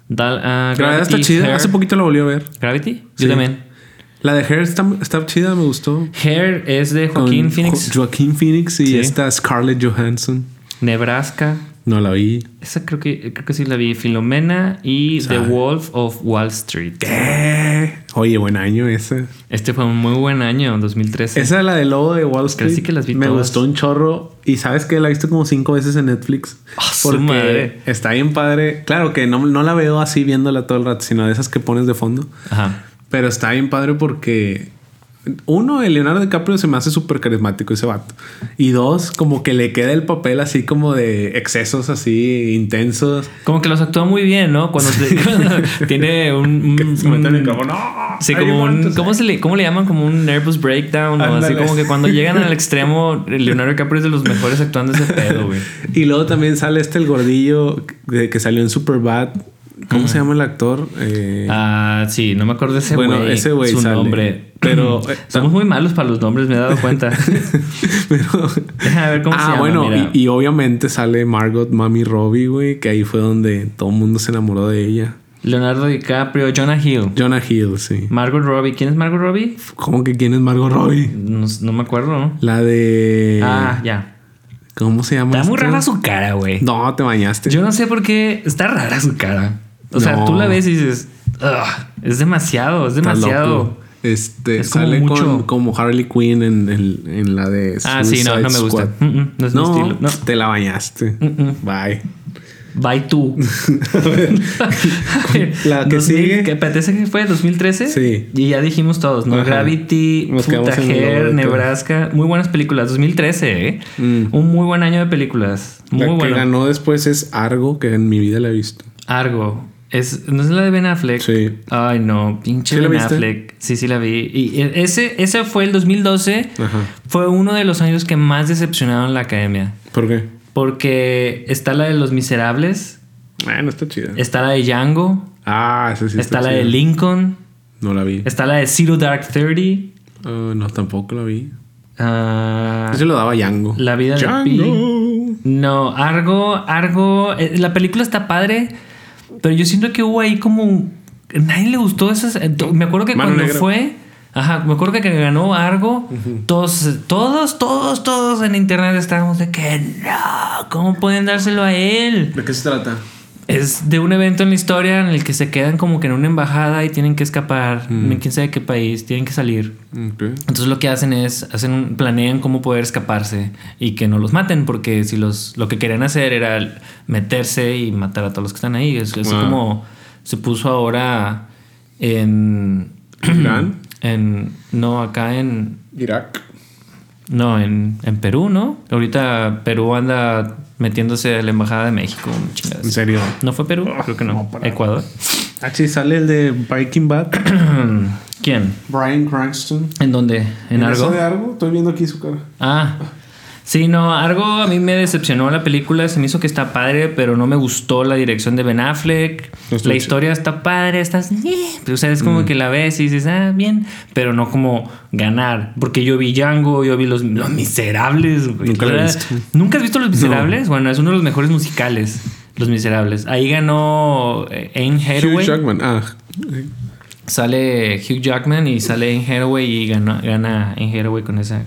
Dal- ah, Gravedad está Gravity, chida. Hair. Hace poquito la volví a ver. ¿Gravity? Sí. Yo también. La de Hair está, está chida, me gustó. Hair es de Joaquín Con Phoenix. Jo- Joaquín Phoenix y Sí. esta Scarlett Johansson. Nebraska. No la vi. Esa creo que, creo que sí la vi. Filomena y The. Wolf of Wall Street. ¿Qué? Oye, buen año ese. Este fue un muy buen año, 2013. Esa es la del lobo de Wall Street. sí que las vi Me todas. gustó un chorro. Y sabes que la he visto como cinco veces en Netflix. Ah, su madre. está bien padre. Claro que no, no la veo así viéndola todo el rato, sino de esas que pones de fondo. Ajá. Pero está bien padre porque. Uno, el Leonardo DiCaprio se me hace súper carismático ese vato. Y dos, como que le queda el papel así como de excesos así intensos. Como que los actuó muy bien, ¿no? Cuando, te- [LAUGHS] cuando tiene un... [LAUGHS] un- Se mete en el. Sí, como un, ¿cómo, se le, ¿Cómo le llaman? Como un nervous breakdown. O así como que cuando llegan al [LAUGHS] extremo, Leonardo DiCaprio es de los mejores actuando ese pedo, güey. Y luego también sale este el gordillo de que salió en Superbad. ¿Cómo se llama el actor? Eh, Ah, sí, no me acuerdo de ese güey. Bueno, ese güey Su sale. nombre. Pero, [LAUGHS] eh, Somos muy malos para los nombres, me he dado cuenta. [LAUGHS] pero- Déjame ver cómo se ah, llama. bueno, y, y obviamente sale Margot Mami Robbie, güey, que ahí fue donde todo el mundo se enamoró de ella. Leonardo DiCaprio, Jonah Hill. Jonah Hill, sí. Margot Robbie. ¿Quién es Margot Robbie? ¿Cómo que quién es Margot Robbie? No, no me acuerdo, ¿no? La de. ah, ya. ¿Cómo se llama? Está muy rara su cara, güey. No, te bañaste. Yo no sé por qué está rara su cara. O sea, tú la ves y dices, "Ugh, es demasiado, es demasiado. Este Es como sale mucho. con como Harley Quinn en, en- en la de Ah, sí, no, Suicide no me gusta. Mm, mm, no es mi estilo. No. te la bañaste. Mm, Bye. Bye tú. [LAUGHS] [LAUGHS] La que 2000, sigue. ¿Qué parece que fue? ¿2013? Sí. Y ya dijimos todos, ¿no? Ajá. Gravity, todo. Nebraska. Muy buenas películas. 2013, ¿eh? Un muy buen año de películas. Muy la que bueno. ganó después es Argo, que en mi vida la he visto. Argo. Es, ¿No es la de Ben Affleck? Sí. Ay, no. Pinche ¿Sí Ben viste? Affleck. Sí, sí la vi. Y ese, ese fue el 2012. Ajá. Fue uno de los años que más decepcionaron la academia. ¿Por qué? Porque está la de Los Miserables. Bueno, está chida. Está la de Django. Ah, esa sí está está, la de. Lincoln. No la vi. Está la de Zero Dark Thirty. Ah, no, tampoco la vi. Ah, Ese lo daba Django. La vida de Django. no, Argo, Argo. eh, la película está padre, pero yo siento que hubo ahí como. un- nadie le gustó esas. eh, Me acuerdo que Mano cuando Negra. fue. Ajá, me acuerdo que ganó Argo. Todos, todos, todos, todos en internet estábamos de que no, ¿cómo pueden dárselo a él? ¿De qué se trata? Es de un evento en la historia en el que se quedan como que en una embajada y tienen que escapar. En quién sabe qué país, tienen que salir. Entonces lo que hacen es hacen un- planean cómo poder escaparse y que no los maten porque si los lo que querían hacer era meterse y matar a todos los que están ahí. Es, como se puso ahora en ¿Irán? [CLEARS THROAT] en no acá en Irak. no en, en Perú, ¿no? Ahorita Perú anda metiéndose a la embajada de México, chingadas. ¿En serio? ¿No fue Perú? Creo que no. Ecuador. Ah, sí, sale el de Breaking Bad. [CLEARS THROAT] ¿Quién? Brian Cranston. ¿En dónde? ¿En eso Argo? de Argo? Estoy viendo aquí su cara. Ah. Sí, no, Argo a mí me decepcionó la película, se me hizo que está padre, pero no me gustó la dirección de Ben Affleck. No la historia está padre, estás... O sea, es como que la ves y dices, ah, bien, pero no como ganar. Porque yo vi Django, yo vi Los, los Miserables. güey. Nunca la he Era- visto. ¿Nunca has visto Los Miserables? Bueno, es uno de los mejores musicales, Los Miserables. Ahí ganó eh, Anne Hathaway. Hugh Jackman. Ah, Sale Hugh Jackman y sale Anne Hathaway y gana, gana Anne Hathaway con esa,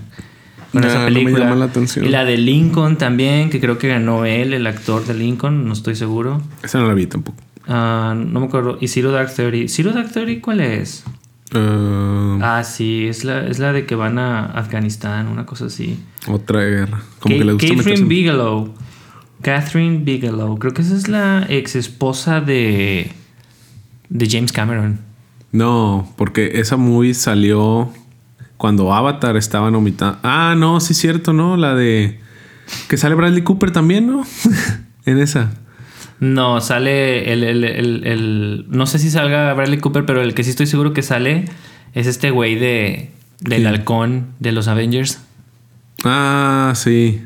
con esa no me película. llama la atención. Y la de Lincoln también, que creo que ganó él, el actor de Lincoln, no estoy seguro. esa no la vi tampoco. Ah, no me acuerdo. ¿Y Zero Dark Thirty? ¿Zero Dark Thirty cuál es? Ah, Ah, sí, es la, es la de que van a Afganistán, una cosa así. otra guerra. Como que le gusta Catherine Bigelow. Catherine Bigelow. Creo que esa es la ex esposa de, de James Cameron. No, porque esa movie salió cuando Avatar estaba nominada. Ah, no, sí es cierto, ¿no? La de... Que sale Bradley Cooper también, ¿no? [LAUGHS] en esa. No, sale el, el- el- el- No sé si salga Bradley Cooper, pero el que sí estoy seguro que sale es este güey de, del halcón de los Avengers. Ah, sí.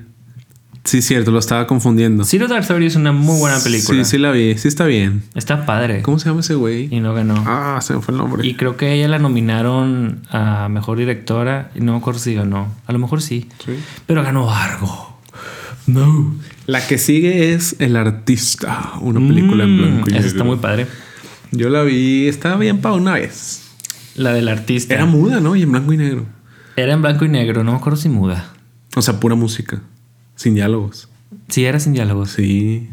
Sí, cierto, lo estaba confundiendo. Zero Dark Thirty es una muy buena película. Sí, sí la vi. Sí está bien. Está padre. ¿Cómo se llama ese güey? Y no ganó. Ah, se me fue el nombre. Y creo que ella la nominaron a mejor directora. Y no me acuerdo si ganó. A lo mejor sí. Sí. Pero ganó Argo. No. La que sigue es El Artista, una película en blanco y Esa negro. está muy padre. Yo la vi, estaba bien para una vez. La del artista. Era muda, ¿no? Y en blanco y negro. Era en blanco y negro. No me acuerdo si muda. O sea, pura música. Sin diálogos. Sí, era sin diálogos. Sí.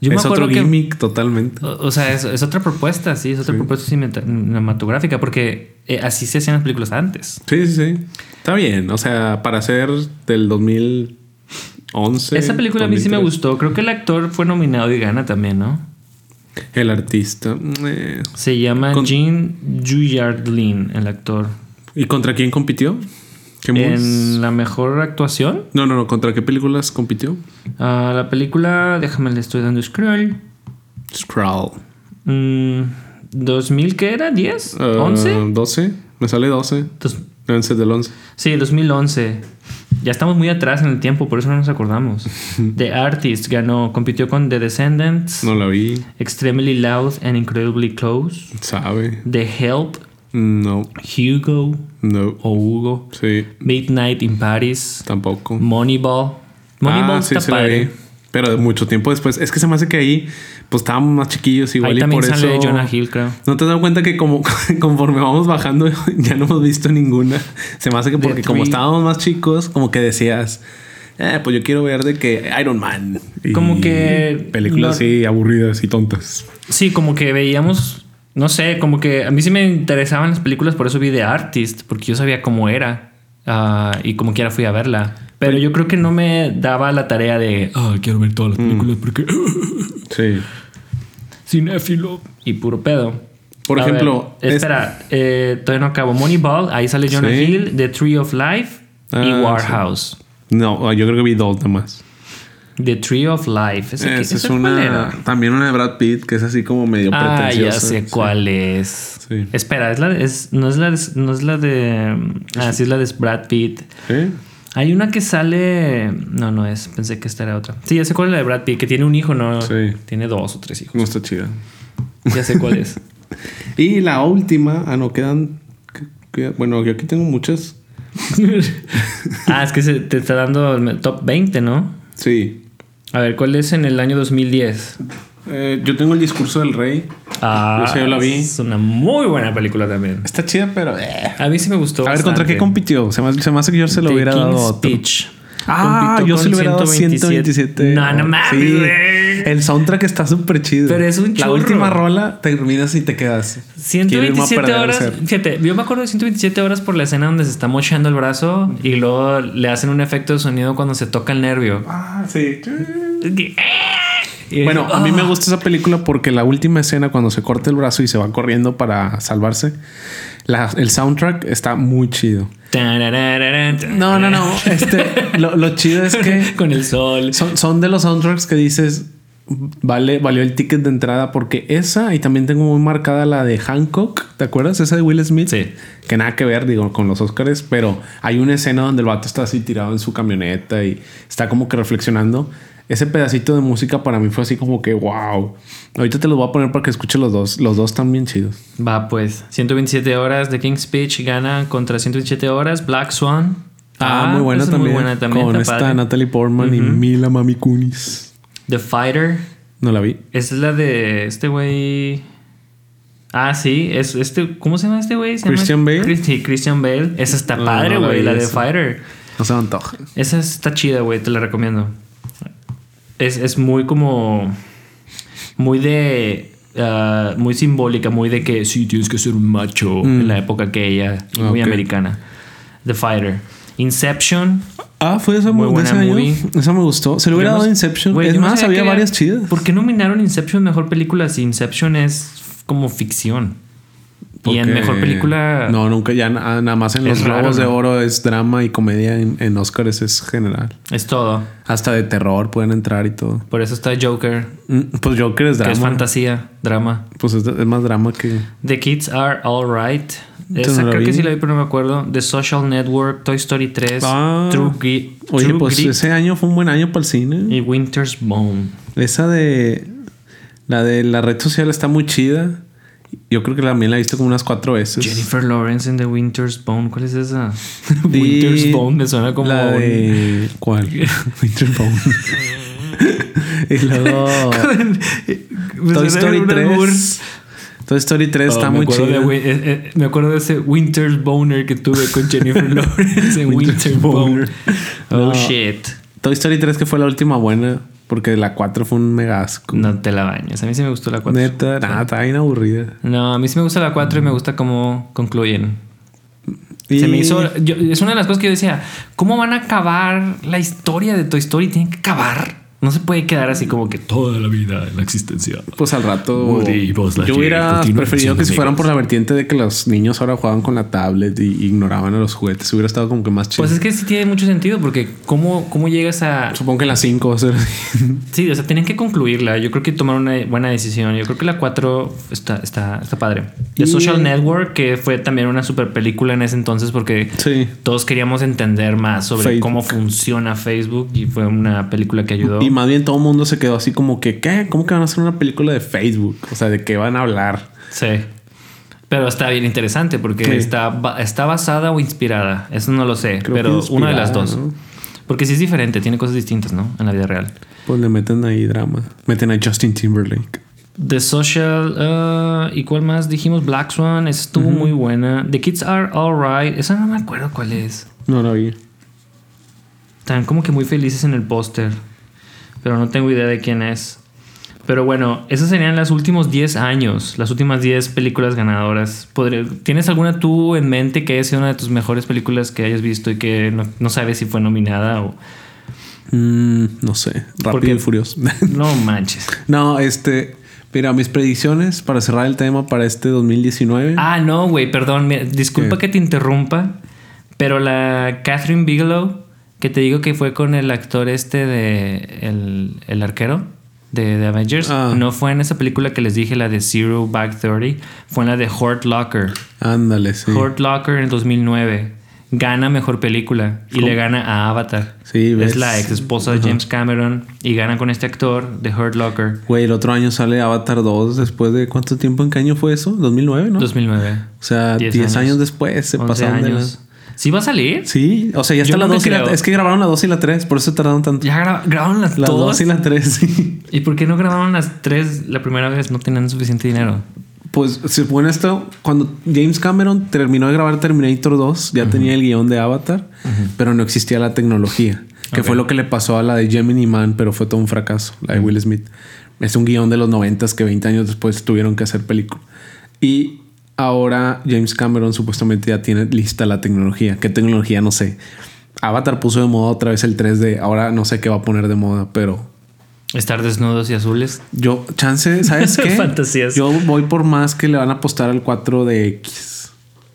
Yo es otro que. gimmick totalmente. O o sea, es, es otra propuesta, sí, es otra propuesta cinemata- cinematográfica, porque eh, así se hacían las películas antes. Sí, sí, sí. Está bien. O sea, para ser del 2011. Esa película a mí sí me 2003. gustó. Creo que el actor fue nominado y gana también, ¿no? El artista. eh. Se llama Con- Jean Dujardin, el actor. ¿Y contra quién compitió? En la mejor actuación, No, no, no. ¿Contra qué películas compitió? ah, la película, déjame le estoy dando scroll. Scrawl. Mm, ¿2000 qué era? ¿10? Ah, ¿11? 12. Me sale 12. Dos- 11 del 11. sí, 2011. Ya estamos muy atrás en el tiempo, por eso no nos acordamos. [LAUGHS] The Artist ganó, compitió con The Descendants, No la vi. Extremely Loud and Incredibly Close, ¿Sabe? The Help, No. Hugo No. o Hugo, Sí. Midnight in Paris, Tampoco. Moneyball. Moneyball ah, está sí padre. Pero de mucho tiempo después. Es que se me hace que ahí, pues estábamos más chiquillos igual Ahí y también por sale eso. Jonah Hill, creo. ¿No te has dado cuenta que como [LAUGHS] conforme vamos bajando [LAUGHS] ya no hemos visto ninguna? Se me hace que porque como estábamos más chicos, como que decías, eh, pues yo quiero ver de que Iron Man. Y Como que películas así aburridas y tontas. Sí, como que veíamos, no sé, como que a mí sí me interesaban las películas, por eso vi The Artist, porque yo sabía cómo era ah, y como quiera fui a verla. Pero yo creo que no me daba la tarea de, ah, quiero ver todas las Mm. películas porque [LAUGHS] Sí. cinéfilo y puro pedo. Por A ejemplo, ver, es- espera, eh, todavía no acabo. Moneyball, ahí sale Jonah Sí. Hill, The Tree of Life y Ah, Warehouse. No, yo creo que vi dos nomás. The Tree of Life. ¿Ese, es era? una. También una de Brad Pitt que es así como medio Ah, pretenciosa. ya sé Sí. cuál es. Sí. Espera, es la es, no, es la de, no es la de. Ah, sí, es la de Brad Pitt. ¿Sí? Hay una que sale. No, no es. Pensé que esta era otra. Sí, ya sé cuál es la de Brad Pitt, que tiene un hijo, ¿no? Sí. Tiene dos o tres hijos. No está chida. Ya sé cuál es. [LAUGHS] Y la última, ah, no, quedan. que- que- bueno, yo aquí tengo muchas. [LAUGHS] ah, es que se, te está dando el top 20, ¿no? Sí. A ver, ¿cuál es en el año 2010? Eh, yo tengo el discurso del rey. Ah, Esa yo la vi. Es una muy buena película también. Está chida, pero. eh. A mí sí me gustó. A ver, ¿contra qué compitió? Se me, se me hace que yo se lo The hubiera dado otro. Speech. Ah, yo sí le hubiera dado 127. No, no mames, Sí. El soundtrack está súper chido. Pero es un La churro. última rola terminas y te quedas. Quiero irme a 127 perder el horas. Fíjate, yo me acuerdo de 127 horas por la escena donde se está mochando el brazo y luego le hacen un efecto de sonido cuando se toca el nervio. Ah, sí. Bueno, a mí me Ah. gusta esa película porque la última escena, cuando se corta el brazo y se va corriendo para salvarse, la- el soundtrack está muy chido. No, no, no. [LAUGHS] Este, lo, lo chido es que [LAUGHS] Con el sol. son, son de los soundtracks que dices, vale, valió el ticket de entrada porque esa y también tengo muy marcada la de Hancock. ¿Te acuerdas? Esa de Will Smith. Sí. Que nada que ver, digo, con los Oscars, pero hay una escena donde el vato está así tirado en su camioneta y está como que reflexionando. Ese pedacito de música para mí fue así como que wow. Ahorita te los voy a poner para que escuches los dos. Los dos están bien chidos. Va, pues. 127 horas de King's Speech gana contra 127 horas. Black Swan. Ah, muy buena también. Muy buena también. Con esta padre. Natalie Portman y Mila Mami Kunis. The Fighter. No la vi. Esa es la de este güey. Ah, sí, es este. ¿Cómo se llama este güey? Llama- Christian Bale. Sí, Christian Bale. Esa está No, padre, no la güey, vi la de. Fighter. No se me antoja. Esa está chida, güey, te la recomiendo. Es, es muy como. Muy de. ah, muy simbólica, muy de que sí, tienes que ser un macho en la época aquella. y Muy americana. The Fighter. Inception. Ah, fue esa Muy buena año. Esa me gustó. Se le hubiera no dado Inception. güey, es no más, había que varias chidas. ¿Por qué nominaron Inception mejor película si Inception es como ficción? Y en mejor película. No, nunca ya na- nada más en los raro, Globos de ¿no? Oro es drama y comedia. En, en Oscars es general. Es todo. Hasta de terror pueden entrar y todo. Por eso está Joker, Mm, Pues Joker es que es drama. fantasía, drama. Pues es, es más drama que. The Kids Are Alright. Esa no creo que sí la vi, pero no me acuerdo. The Social Network, Toy Story 3, Ah. True, Gri- Oye, True pues Grit ese año fue un buen año para el cine. y Winter's Bone. Esa de. La de la red social está muy chida. Yo creo que también la he visto como unas cuatro veces. Jennifer Lawrence en The Winter's Bone. ¿Cuál es esa? [LAUGHS] Y Winter's Bone me suena como. La de. ¿Cuál? [LAUGHS] Winterbone. [LAUGHS] y luego. Toy Story un 3. albur. Toy Story 3 Oh, está muy de Wi- eh, eh, me acuerdo de ese Winter's Boner que tuve con Jennifer Lawrence en Winter's Winter's Boner. Boner. Oh Ah. shit. Toy Story 3 que fue la última buena. Porque la 4 fue un mega asco. No te la bañes. A mí sí me gustó la 4. Neta, nada, está bien aburrida. No, a mí sí me gusta la 4 y me gusta cómo concluyen. Y- Se me hizo. yo- es una de las cosas que yo decía. ¿Cómo van a acabar la historia de Toy Story? Tienen que acabar. No se puede quedar así como que toda la vida en la existencia. Pues al rato. Yo hubiera preferido que se fueran por la vertiente de que los niños ahora jugaban con la tablet y ignoraban a los juguetes. Hubiera estado como que más chido. Pues es que sí tiene mucho sentido porque ¿cómo, cómo llegas a... Supongo que en las 5 va a ser así. Sí, o sea, tienen que concluirla. Yo creo que tomaron una buena decisión. Yo creo que la 4 está, está, está padre. The Y- Social Network, que fue también una super película en ese entonces porque Sí. todos queríamos entender más sobre Facebook. cómo funciona Facebook y fue una película que ayudó. Y más bien todo el mundo se quedó así como que, ¿qué? ¿Cómo que van a hacer una película de Facebook? O sea, ¿de qué van a hablar? Sí. Pero está bien interesante porque está, está basada o inspirada. Eso no lo sé, Creo pero una de las dos. ¿no? Porque sí es diferente, tiene cosas distintas, ¿no? En la vida real. Pues le meten ahí drama. Meten a Justin Timberlake. The Social, ah, ¿y cuál más? Dijimos Black Swan, esa estuvo muy buena. The Kids Are Alright, esa no me acuerdo cuál es. No la vi. Están como que muy felices en el póster, pero no tengo idea de quién es. Pero bueno, esas serían los últimos 10 años, las últimas 10 películas ganadoras. ¿Tienes alguna tú en mente que haya sido una de tus mejores películas que hayas visto y que no, no sabes si fue nominada o... Mm, no sé. Rápido y furioso. [LAUGHS] No manches. no, este. Mira, mis predicciones para cerrar el tema para este 2019. Ah, no, güey, perdón. disculpa ¿Qué? que te interrumpa, pero la Catherine Bigelow, que te digo que fue con el actor este de El, el arquero de, de Avengers, Ah. no fue en esa película que les dije, la de Zero Back 30, fue en la de Hurt Locker. Ándale, sí. Hurt Locker en 2009. Gana mejor película y ¿Cómo? le gana a Avatar. Sí, ves. Es la ex esposa de. James Cameron y gana con este actor de Hurt Locker. Güey, el otro año sale Avatar 2 después de cuánto tiempo en qué año fue eso? 2009, ¿no? 2009. O sea, 10 10 años. años. después se 11 pasaron de años. ¿Sí va a salir? Sí, o sea, ya Yo está la no 2 y la. Es que grabaron la 2 y la 3, por eso tardaron tanto. Ya gra- grabaron las La todas. 2 y la 3, sí. ¿Y por qué no grabaron las tres la primera vez? No tenían suficiente dinero. Pues se supone esto, cuando James Cameron terminó de grabar Terminator 2, ya tenía el guion de Avatar, pero no existía la tecnología, que fue lo que le pasó a la de Gemini Man, pero fue todo un fracaso, la de Will Smith. Es un guion de los 90 que 20 años después tuvieron que hacer película. Y ahora James Cameron supuestamente ya tiene lista la tecnología. ¿Qué tecnología? No sé. Avatar puso de moda otra vez el 3D, ahora no sé qué va a poner de moda, pero Estar desnudos y azules. yo, chance, ¿sabes [LAUGHS] qué? Fantasías. Yo voy por más que le van a apostar al 4DX.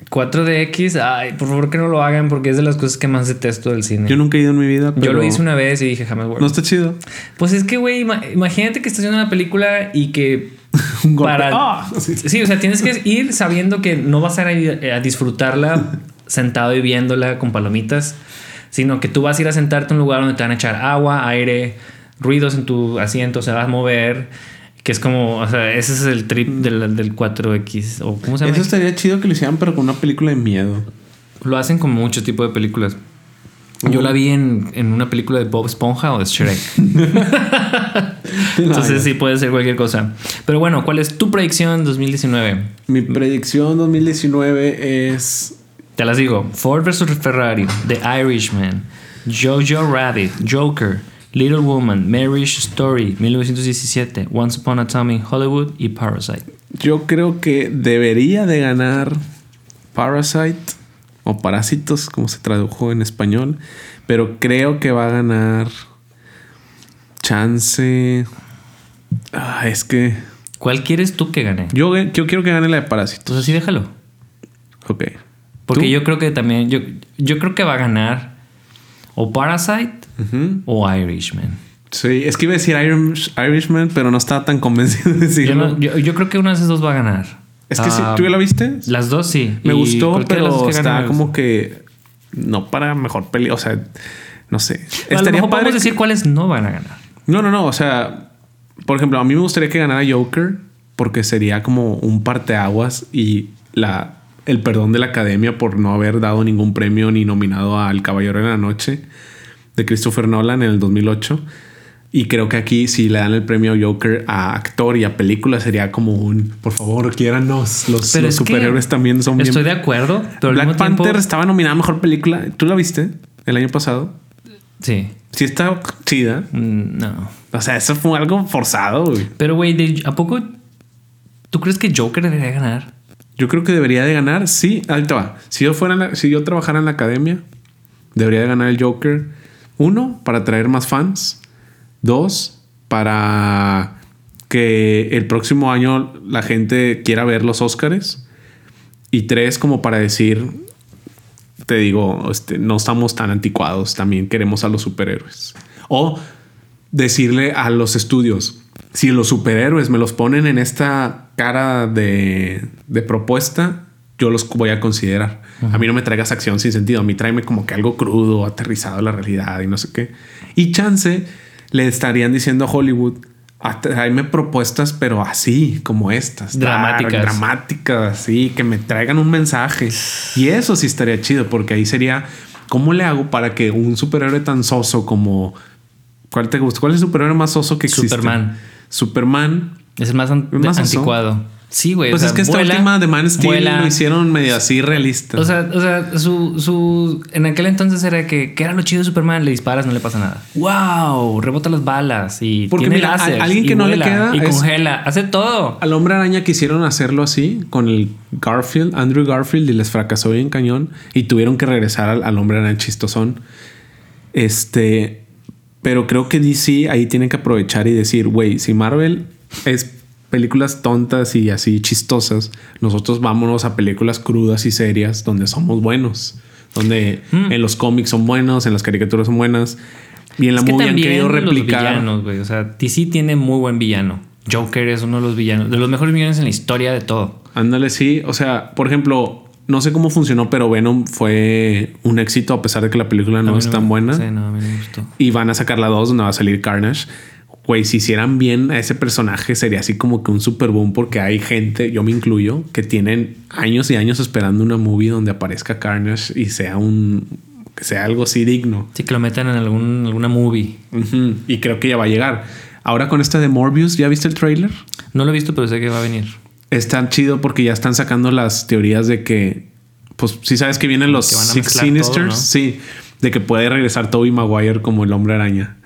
4DX, ay, por favor que no lo hagan porque es de las cosas que más detesto del cine. Yo Yo, nunca he ido en mi vida, pero... lo hice una vez y dije jamás vuelvo. No está chido. Pues es que, güey, ima- imagínate que estás haciendo una película y que [LAUGHS] Un golpe. para... ¡Ah! Sí. Sí, o sea, tienes que ir sabiendo que no vas a ir a disfrutarla sentado y viéndola con palomitas, sino que tú vas a ir a sentarte en un lugar donde te van a echar agua, aire, ruidos en tu asiento, se va a mover, que es como, o sea, ese es el trip del, del 4X, o ¿cómo se llama? Eso estaría chido que lo hicieran, pero con una película de miedo. Lo hacen con muchos tipos de películas. Yo la vi en, en una película de Bob Esponja o de Shrek. [LAUGHS] Entonces sí puede ser cualquier cosa. Pero bueno, ¿cuál es tu predicción 2019? Mi predicción 2019 es... Te las digo. Ford vs. Ferrari, The Irishman, Jojo Rabbit, Joker, Little Woman, Marriage Story, 1917, Once Upon a Time in Hollywood y Parasite. Yo creo que debería de ganar Parasite o Parásitos, como se tradujo en español. Pero creo que va a ganar Chance... Ah, es que... ¿Cuál quieres tú que gane? Yo, yo quiero que gane la de Parásitos. Entonces sí déjalo. Ok. Porque ¿Tú? yo creo que también, yo, yo creo que va a ganar o Parasite o Irishman. Sí, es que iba a decir Irish- Irishman, pero no estaba tan convencido de Yo, decirlo. no- yo- yo creo que una de esas dos va a ganar. Es que sí, Ah, ¿tú ya la viste? Las dos sí. Me Y gustó, pero que está como que no para mejor peli, o sea, no sé. A lo Estaría mejor padre. podemos decir cuáles no van a ganar. No, no, no, o sea, por ejemplo, a mí me gustaría que ganara Joker porque sería como un parteaguas y la el perdón de la Academia por no haber dado ningún premio ni nominado al Caballero de la Noche de Christopher Nolan en el 2008. Y creo que aquí si le dan el premio Joker a actor y a película sería como un, por favor, quiéranos. Los, superhéroes también son bien Estoy de acuerdo, pero Black Panther tiempo... estaba nominada a mejor película. ¿Tú la viste el año pasado? Sí. Sí, está chida. Mm, No. O sea, eso fue algo forzado. güey. Pero, güey, ¿a poco tú crees que Joker debería ganar? Yo creo que debería de ganar. Sí, ahorita va. Si yo fuera, la- si yo trabajara en la academia, debería de ganar el Joker. Uno, para atraer más fans. Dos, para que el próximo año la gente quiera ver los Óscares. Y tres, como para decir, te digo, este, no estamos tan anticuados, también queremos a los superhéroes. O decirle a los estudios, si los superhéroes me los ponen en esta cara de, de propuesta, yo los voy a considerar. A mí no me traigas acción sin sentido, a mí tráeme como que algo crudo, aterrizado a la realidad y no sé qué. Y chance le estarían diciendo a Hollywood, "Ah, tráeme propuestas, pero así, como estas. Dramáticas. Dramáticas, así, que me traigan un mensaje. Y eso sí estaría chido, porque ahí sería, ¿cómo le hago para que un superhéroe tan soso como... ¿Cuál te gusta? ¿Cuál es el superhéroe más soso que existe? Superman. Superman. Es el más, anticuado. Sí, güey. o Pues sea, es que esta vuela, última de Man Steel vuela. lo hicieron medio así realista. O sea, o sea su, su. En aquel entonces era que. ¿Qué era lo chido de Superman? Le disparas, no le pasa nada. ¡Wow! Rebota las balas y. Porque tiene mira, a- láseres alguien que no le vuela queda Y es- congela. Hace todo. Al hombre araña quisieron hacerlo así con el Garfield, Andrew Garfield, y les fracasó bien cañón y tuvieron que regresar al, al hombre araña chistosón. Este, pero creo que DC ahí tiene que aprovechar y decir, güey, si Marvel es películas tontas y así chistosas, nosotros vámonos a películas crudas y serias donde somos buenos, donde Mm. en los cómics son buenos, en las caricaturas son buenas. Y en la Es que movie han querido los replicar. villanos, güey. O sea, DC tiene muy buen villano. Joker es uno de los villanos, de los mejores villanos en la historia de todo. Ándale, sí. O sea, por ejemplo, no sé cómo funcionó, pero Venom fue un éxito a pesar de que la película no es tan buena. Sí, no, a mí me gustó. Y van a sacar la 2 donde va a salir Carnage. Güey, si hicieran bien a ese personaje sería así como que un super boom porque hay gente, yo me incluyo, que tienen años y años esperando una movie donde aparezca Carnage y sea un que sea algo así digno. Sí, que lo metan en algún, alguna movie. Y creo que ya va a llegar. Ahora con esta de Morbius, ¿ya viste el trailer? No lo he visto, pero sé que va a venir. Está chido porque ya están sacando las teorías de que, pues si sabes que vienen los Que Six Sinisters, todo, ¿no? sí, de que puede regresar Toby Maguire como el hombre araña.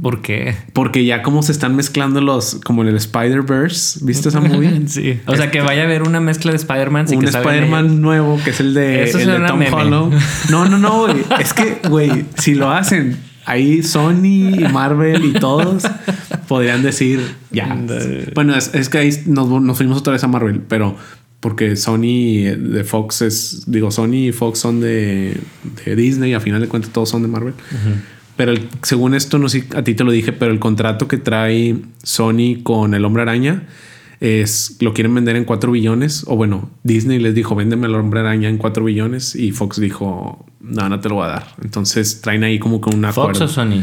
¿Por qué? Porque ya como se están mezclando los, como en el Spider-Verse, ¿viste esa [LAUGHS] movie? sí. O sea, que vaya a haber una mezcla de Spider-Man. un Spider-Man nuevo que es el de, Eso el de Tom meme. Hollow. [LAUGHS] No, no, no, güey. Es que, güey, si lo hacen ahí Sony y Marvel y todos podrían decir ya. Bueno, es, es que ahí nos, nos fuimos otra vez a Marvel, pero porque Sony de Fox es, digo, Sony y Fox son de, de Disney, a final de cuentas todos son de Marvel. Pero el- según esto, no sé a ti te lo dije, pero el contrato que trae Sony con el Hombre Araña es lo quieren vender en 4 billones. O bueno, Disney les dijo, véndeme al Hombre Araña en 4 billones. Y Fox dijo, no, no te lo voy a dar. Entonces traen ahí como que un Fox acuerdo. o Sony.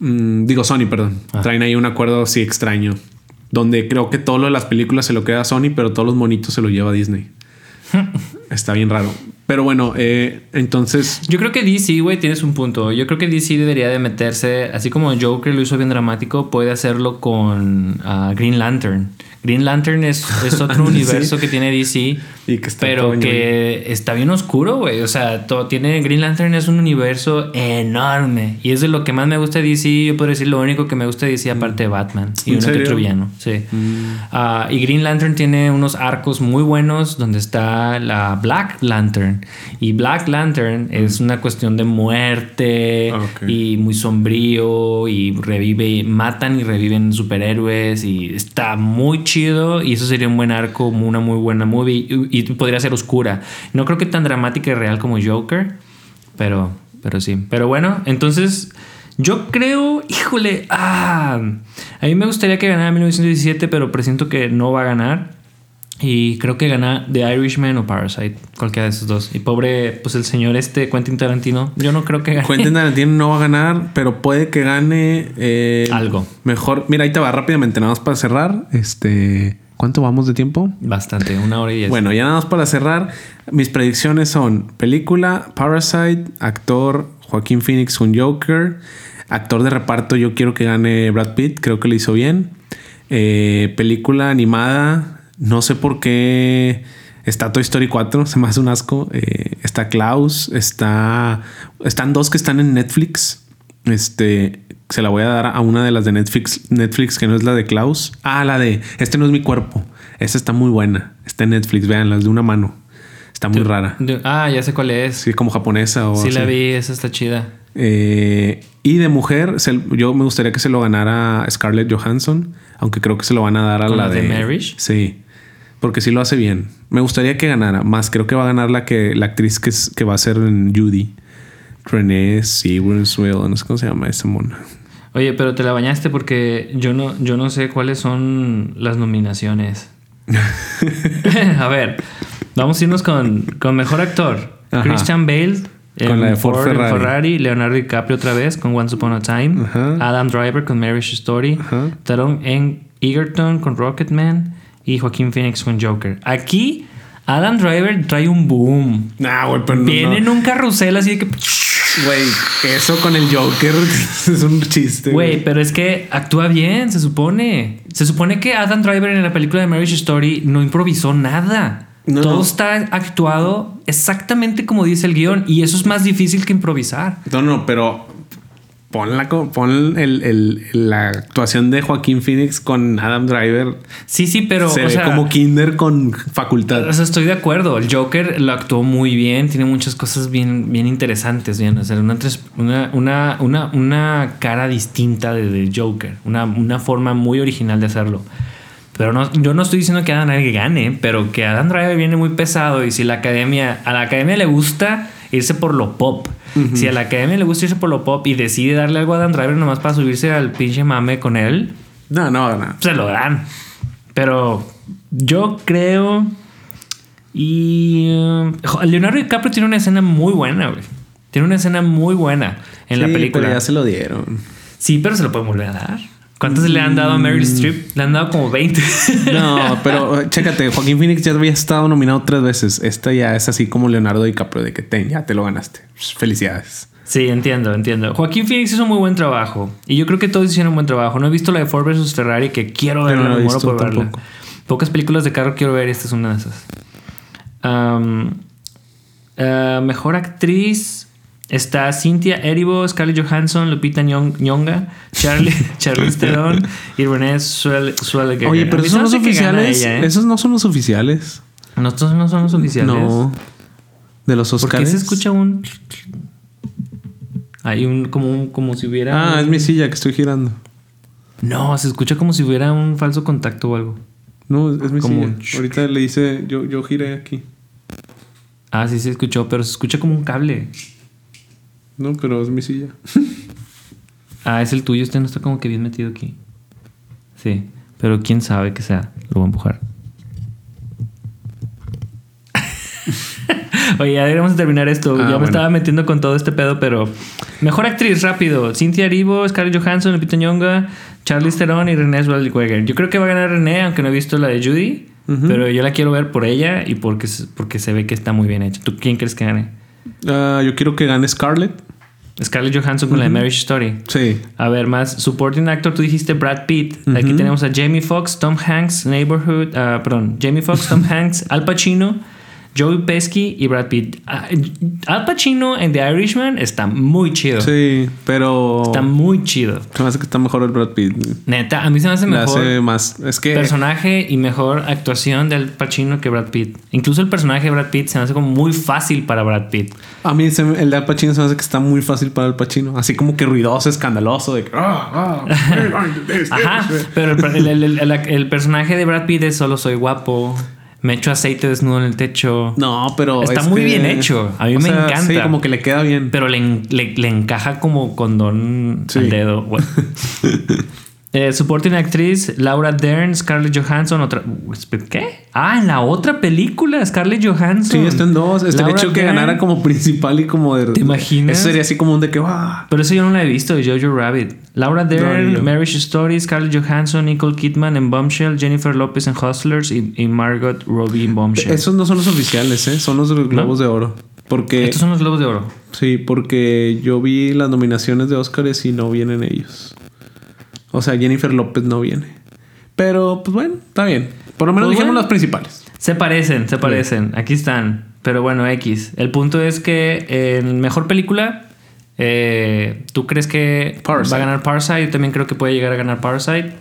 Mm, digo Sony, perdón. Ah. Traen ahí un acuerdo así extraño. Donde creo que todo lo de las películas se lo queda a Sony, pero todos los monitos se lo lleva a Disney. [LAUGHS] Está bien raro. Pero bueno, eh, entonces Yo creo que DC, güey, tienes un punto. Yo creo que DC debería de meterse, así como Joker lo hizo bien dramático, puede hacerlo con ah, Green Lantern. Green Lantern es, es [LAUGHS] otro Sí. universo que tiene DC, Y que está pero que está bien oscuro, güey. O sea, todo tiene Green Lantern es un universo enorme y es de lo que más me gusta de DC. Yo puedo decir lo único que me gusta de DC aparte de Batman y ¿En uno que serio? otro villano. Sí. Ah, y Green Lantern tiene unos arcos muy buenos donde está la Black Lantern. Y Black Lantern es una cuestión de muerte Ah, y muy sombrío y revive, matan y reviven superhéroes y está muy chido y eso sería un buen arco, una muy buena movie y, podría ser oscura. No creo que tan dramática y real como Joker, pero, pero sí. Pero bueno, entonces yo creo, híjole, ah, a mí me gustaría que ganara 1917, pero presiento que no va a ganar. Y creo que gana The Irishman o Parasite, cualquiera de esos dos. Y pobre, pues el señor este, Quentin Tarantino, yo no creo que gane. Quentin Tarantino no va a ganar, pero puede que gane eh, Algo. Mejor. Mira, ahí te va rápidamente, nada más para cerrar. Este, ¿cuánto vamos de tiempo? Bastante, una hora y diez. Bueno, ya nada más para cerrar, mis predicciones son película, Parasite, actor Joaquín Phoenix con Joker, actor de reparto yo quiero que gane Brad Pitt, creo que lo hizo bien, Eh, película animada, no sé por qué está Toy Story 4, [LAUGHS] se me hace un asco, Eh, está Klaus, está, están dos que están en Netflix, este, se la voy a dar a una de las de Netflix, Netflix que no es la de Klaus. Ah, la de Este no es mi cuerpo. Esta está muy buena. Está en Netflix, vean, las de una mano. Está muy rara. De- ah, ya sé cuál es. Sí, como japonesa o Sí, la vi, esa está chida. Eh, y de mujer, se- yo me gustaría que se lo ganara Scarlett Johansson, aunque creo que se lo van a dar a ¿Con la, la de de Marriage? Sí, porque sí lo hace bien. Me gustaría que ganara, más creo que va a ganar la que la actriz que, que va a ser en Judy. Renée Sewell, no sé cómo se llama esa mona. Oye, pero te la bañaste porque yo no, yo no sé cuáles son las nominaciones. [LAUGHS] [LAUGHS] a ver, vamos a irnos con, con mejor actor. Ajá. Christian Bale. Con la de Ford en Ferrari. Ferrari. Leonardo DiCaprio otra vez con Once Upon a Time. Ajá. Adam Driver con Marriage Story. Taron en Egerton con Rocketman. Y Joaquín Phoenix con Joker. Aquí, Adam Driver trae un boom. Nah, güey, pero no- Viene en un carrusel así de que... Güey, eso con el Joker [LAUGHS] es un chiste. Güey, pero es que actúa bien, se supone. Se supone que Adam Driver en la película de Marriage Story no improvisó nada. No, Todo no. está actuado exactamente como dice el guion y eso es más difícil que improvisar. No, no, pero pon la, pon el- el- la actuación de Joaquín Phoenix con Adam Driver. Sí, sí, pero se o ve sea, como Kinder con facultad. o sea, estoy de acuerdo. El Joker lo actuó muy bien, tiene muchas cosas bien, bien interesantes, bien, o sea, una, una, una, una cara distinta de, de Joker, una, una forma muy original de hacerlo. Pero no, yo no estoy diciendo que Adam Driver gane, pero que Adam Driver viene muy pesado y si la academia, a la academia le gusta irse por lo pop. Si a la academia le gusta irse por lo pop y decide darle algo a Adam Driver nomás para subirse al pinche mame con él, No, no, no. se lo dan. Pero yo creo. Y. eh, Leonardo DiCaprio tiene una escena muy buena, güey. Tiene una escena muy buena en la película. pero ya se lo dieron. Sí, pero se lo pueden volver a dar. ¿Cuántas le han dado a Meryl Streep? Le han dado como 20. [LAUGHS] No, pero eh, chécate, Joaquín Phoenix ya había estado nominado tres veces. Esta ya es así como Leonardo DiCaprio, de que ten, ya te lo ganaste. Felicidades. Sí, entiendo, entiendo. Joaquín Phoenix hizo un muy buen trabajo. Y yo creo que todos hicieron un buen trabajo. No he visto la de Ford vs Ferrari, que quiero verla, no he me muero por verla. tampoco. Pocas películas de carro quiero ver y esta es una de esas. Eh, mejor actriz está Cynthia Erivo, Scarlett Johansson, Lupita Nyong- Nyong'o, Charlie, [LAUGHS] Charlize Theron y Zell- Zellweger. Oye, pero esos se son oficiales. ella, ¿eh? Esos no son los oficiales. No, estos no son los oficiales. No. De los ¿Por Oscars. qué se escucha un... Hay un como, un, como si hubiera... Ah, es mi silla que estoy girando. No, se escucha como si hubiera un falso contacto o algo. No, es mi Como silla. un- Ahorita le hice, yo, yo giré aquí. Ah, sí se escuchó, pero se escucha como un cable. No, pero es mi silla. [LAUGHS] Ah, es el tuyo, este no está como que bien metido aquí. Sí, pero quién sabe que sea. Lo voy a empujar. [LAUGHS] Oye, ya deberíamos terminar esto. Ah, ya me estaba metiendo con todo este pedo, pero... Mejor actriz, rápido. Cynthia Erivo, Scarlett Johansson, Lupita Nyong'o, Charlize Theron y Renée Zellweger. Yo creo que va a ganar Renée, aunque no he visto la de Judy. Pero yo la quiero ver por ella y porque, se- porque se ve que está muy bien hecha. ¿Tú quién crees que gane? Ah, yo quiero que gane Scarlett. Scarlett Johansson con la de Marriage Story. Sí. A ver, más supporting actor, tú dijiste Brad Pitt. Aquí tenemos a Jamie Foxx, Tom Hanks, Neighborhood, ah, perdón, Jamie Foxx, Tom [LAUGHS] Hanks, Al Pacino, Joey Pesci y Brad Pitt. Ah, Al Pacino en The Irishman está muy chido. Sí, pero. Está muy chido. Se me hace que está mejor el Brad Pitt. Neta, a mí se me hace mejor hace más. Es que. personaje y mejor actuación de Al Pacino que Brad Pitt. Incluso el personaje de Brad Pitt se me hace como muy fácil para Brad Pitt. A mí se me- el de Al Pacino se me hace que está muy fácil para el Pacino. Así como que ruidoso, escandaloso. De que, ah, ah, [LAUGHS] Ajá, pero el- el- el- el personaje de Brad Pitt es solo soy guapo, me echo aceite desnudo en el techo. No, pero. Está es muy que- bien hecho. A mí me sea, encanta. Sí, como que le queda bien. Pero le, le- le encaja como condón Sí. al dedo. güey. [LAUGHS] Eh, supporting actriz Laura Dern, Scarlett Johansson, otra. ¿Qué? Ah, en la otra película, Scarlett Johansson. Sí, está en dos. Estaría Laura hecho que Dern. ganara como principal y como de. ¿Te imaginas? Eso sería así como un de que. Pero eso yo no la he visto, de Jojo Rabbit. Laura No, Dern, ni yo. Marriage Story, Scarlett Johansson, Nicole Kidman en Bombshell, Jennifer Lopez en Hustlers y, y Margot Robbie en Bombshell. Esos no son los oficiales, ¿eh? Son los de los Globos de Oro. Porque. Estos son los Globos de Oro. Sí, porque yo vi las nominaciones de Oscars y no vienen ellos. O sea, Jennifer López no viene. Pero, pues bueno, está bien. Por lo menos Pues dijimos bueno. las principales. Se parecen, se parecen. Aquí están. Pero bueno, X. El punto es que en mejor película, eh, ¿tú crees que Parasite. va a ganar Parasite? Yo también creo que puede llegar a ganar Parasite.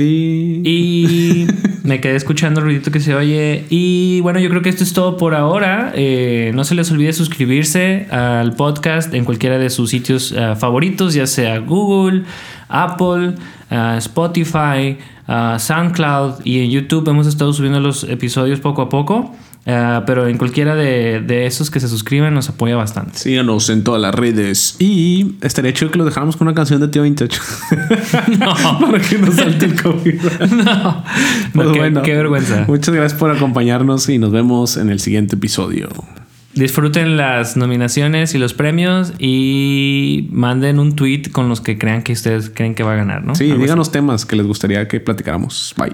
Y. Y [LAUGHS] Me quedé escuchando el ruidito que se oye. Y bueno, yo creo que esto es todo por ahora. Eh, no se les olvide suscribirse al podcast en cualquiera de sus sitios eh, favoritos, ya sea Google, Apple, eh, Spotify, eh, SoundCloud y en YouTube. Hemos estado subiendo los episodios poco a poco. Eh, pero en cualquiera de, de esos que se suscriban nos apoya bastante. Síganos en todas las redes. Y estaría chido que lo dejáramos con una canción de Tío Vintage. [LAUGHS] [LAUGHS] Para que nos salte el COVID. [LAUGHS] No, Pues qué, bueno. qué vergüenza. Muchas gracias por acompañarnos y nos vemos en el siguiente episodio. Disfruten las nominaciones y los premios y manden un tweet con los que crean que ustedes creen que va a ganar, ¿no? Sí, Algo así. díganos temas que les gustaría que platicáramos. Bye.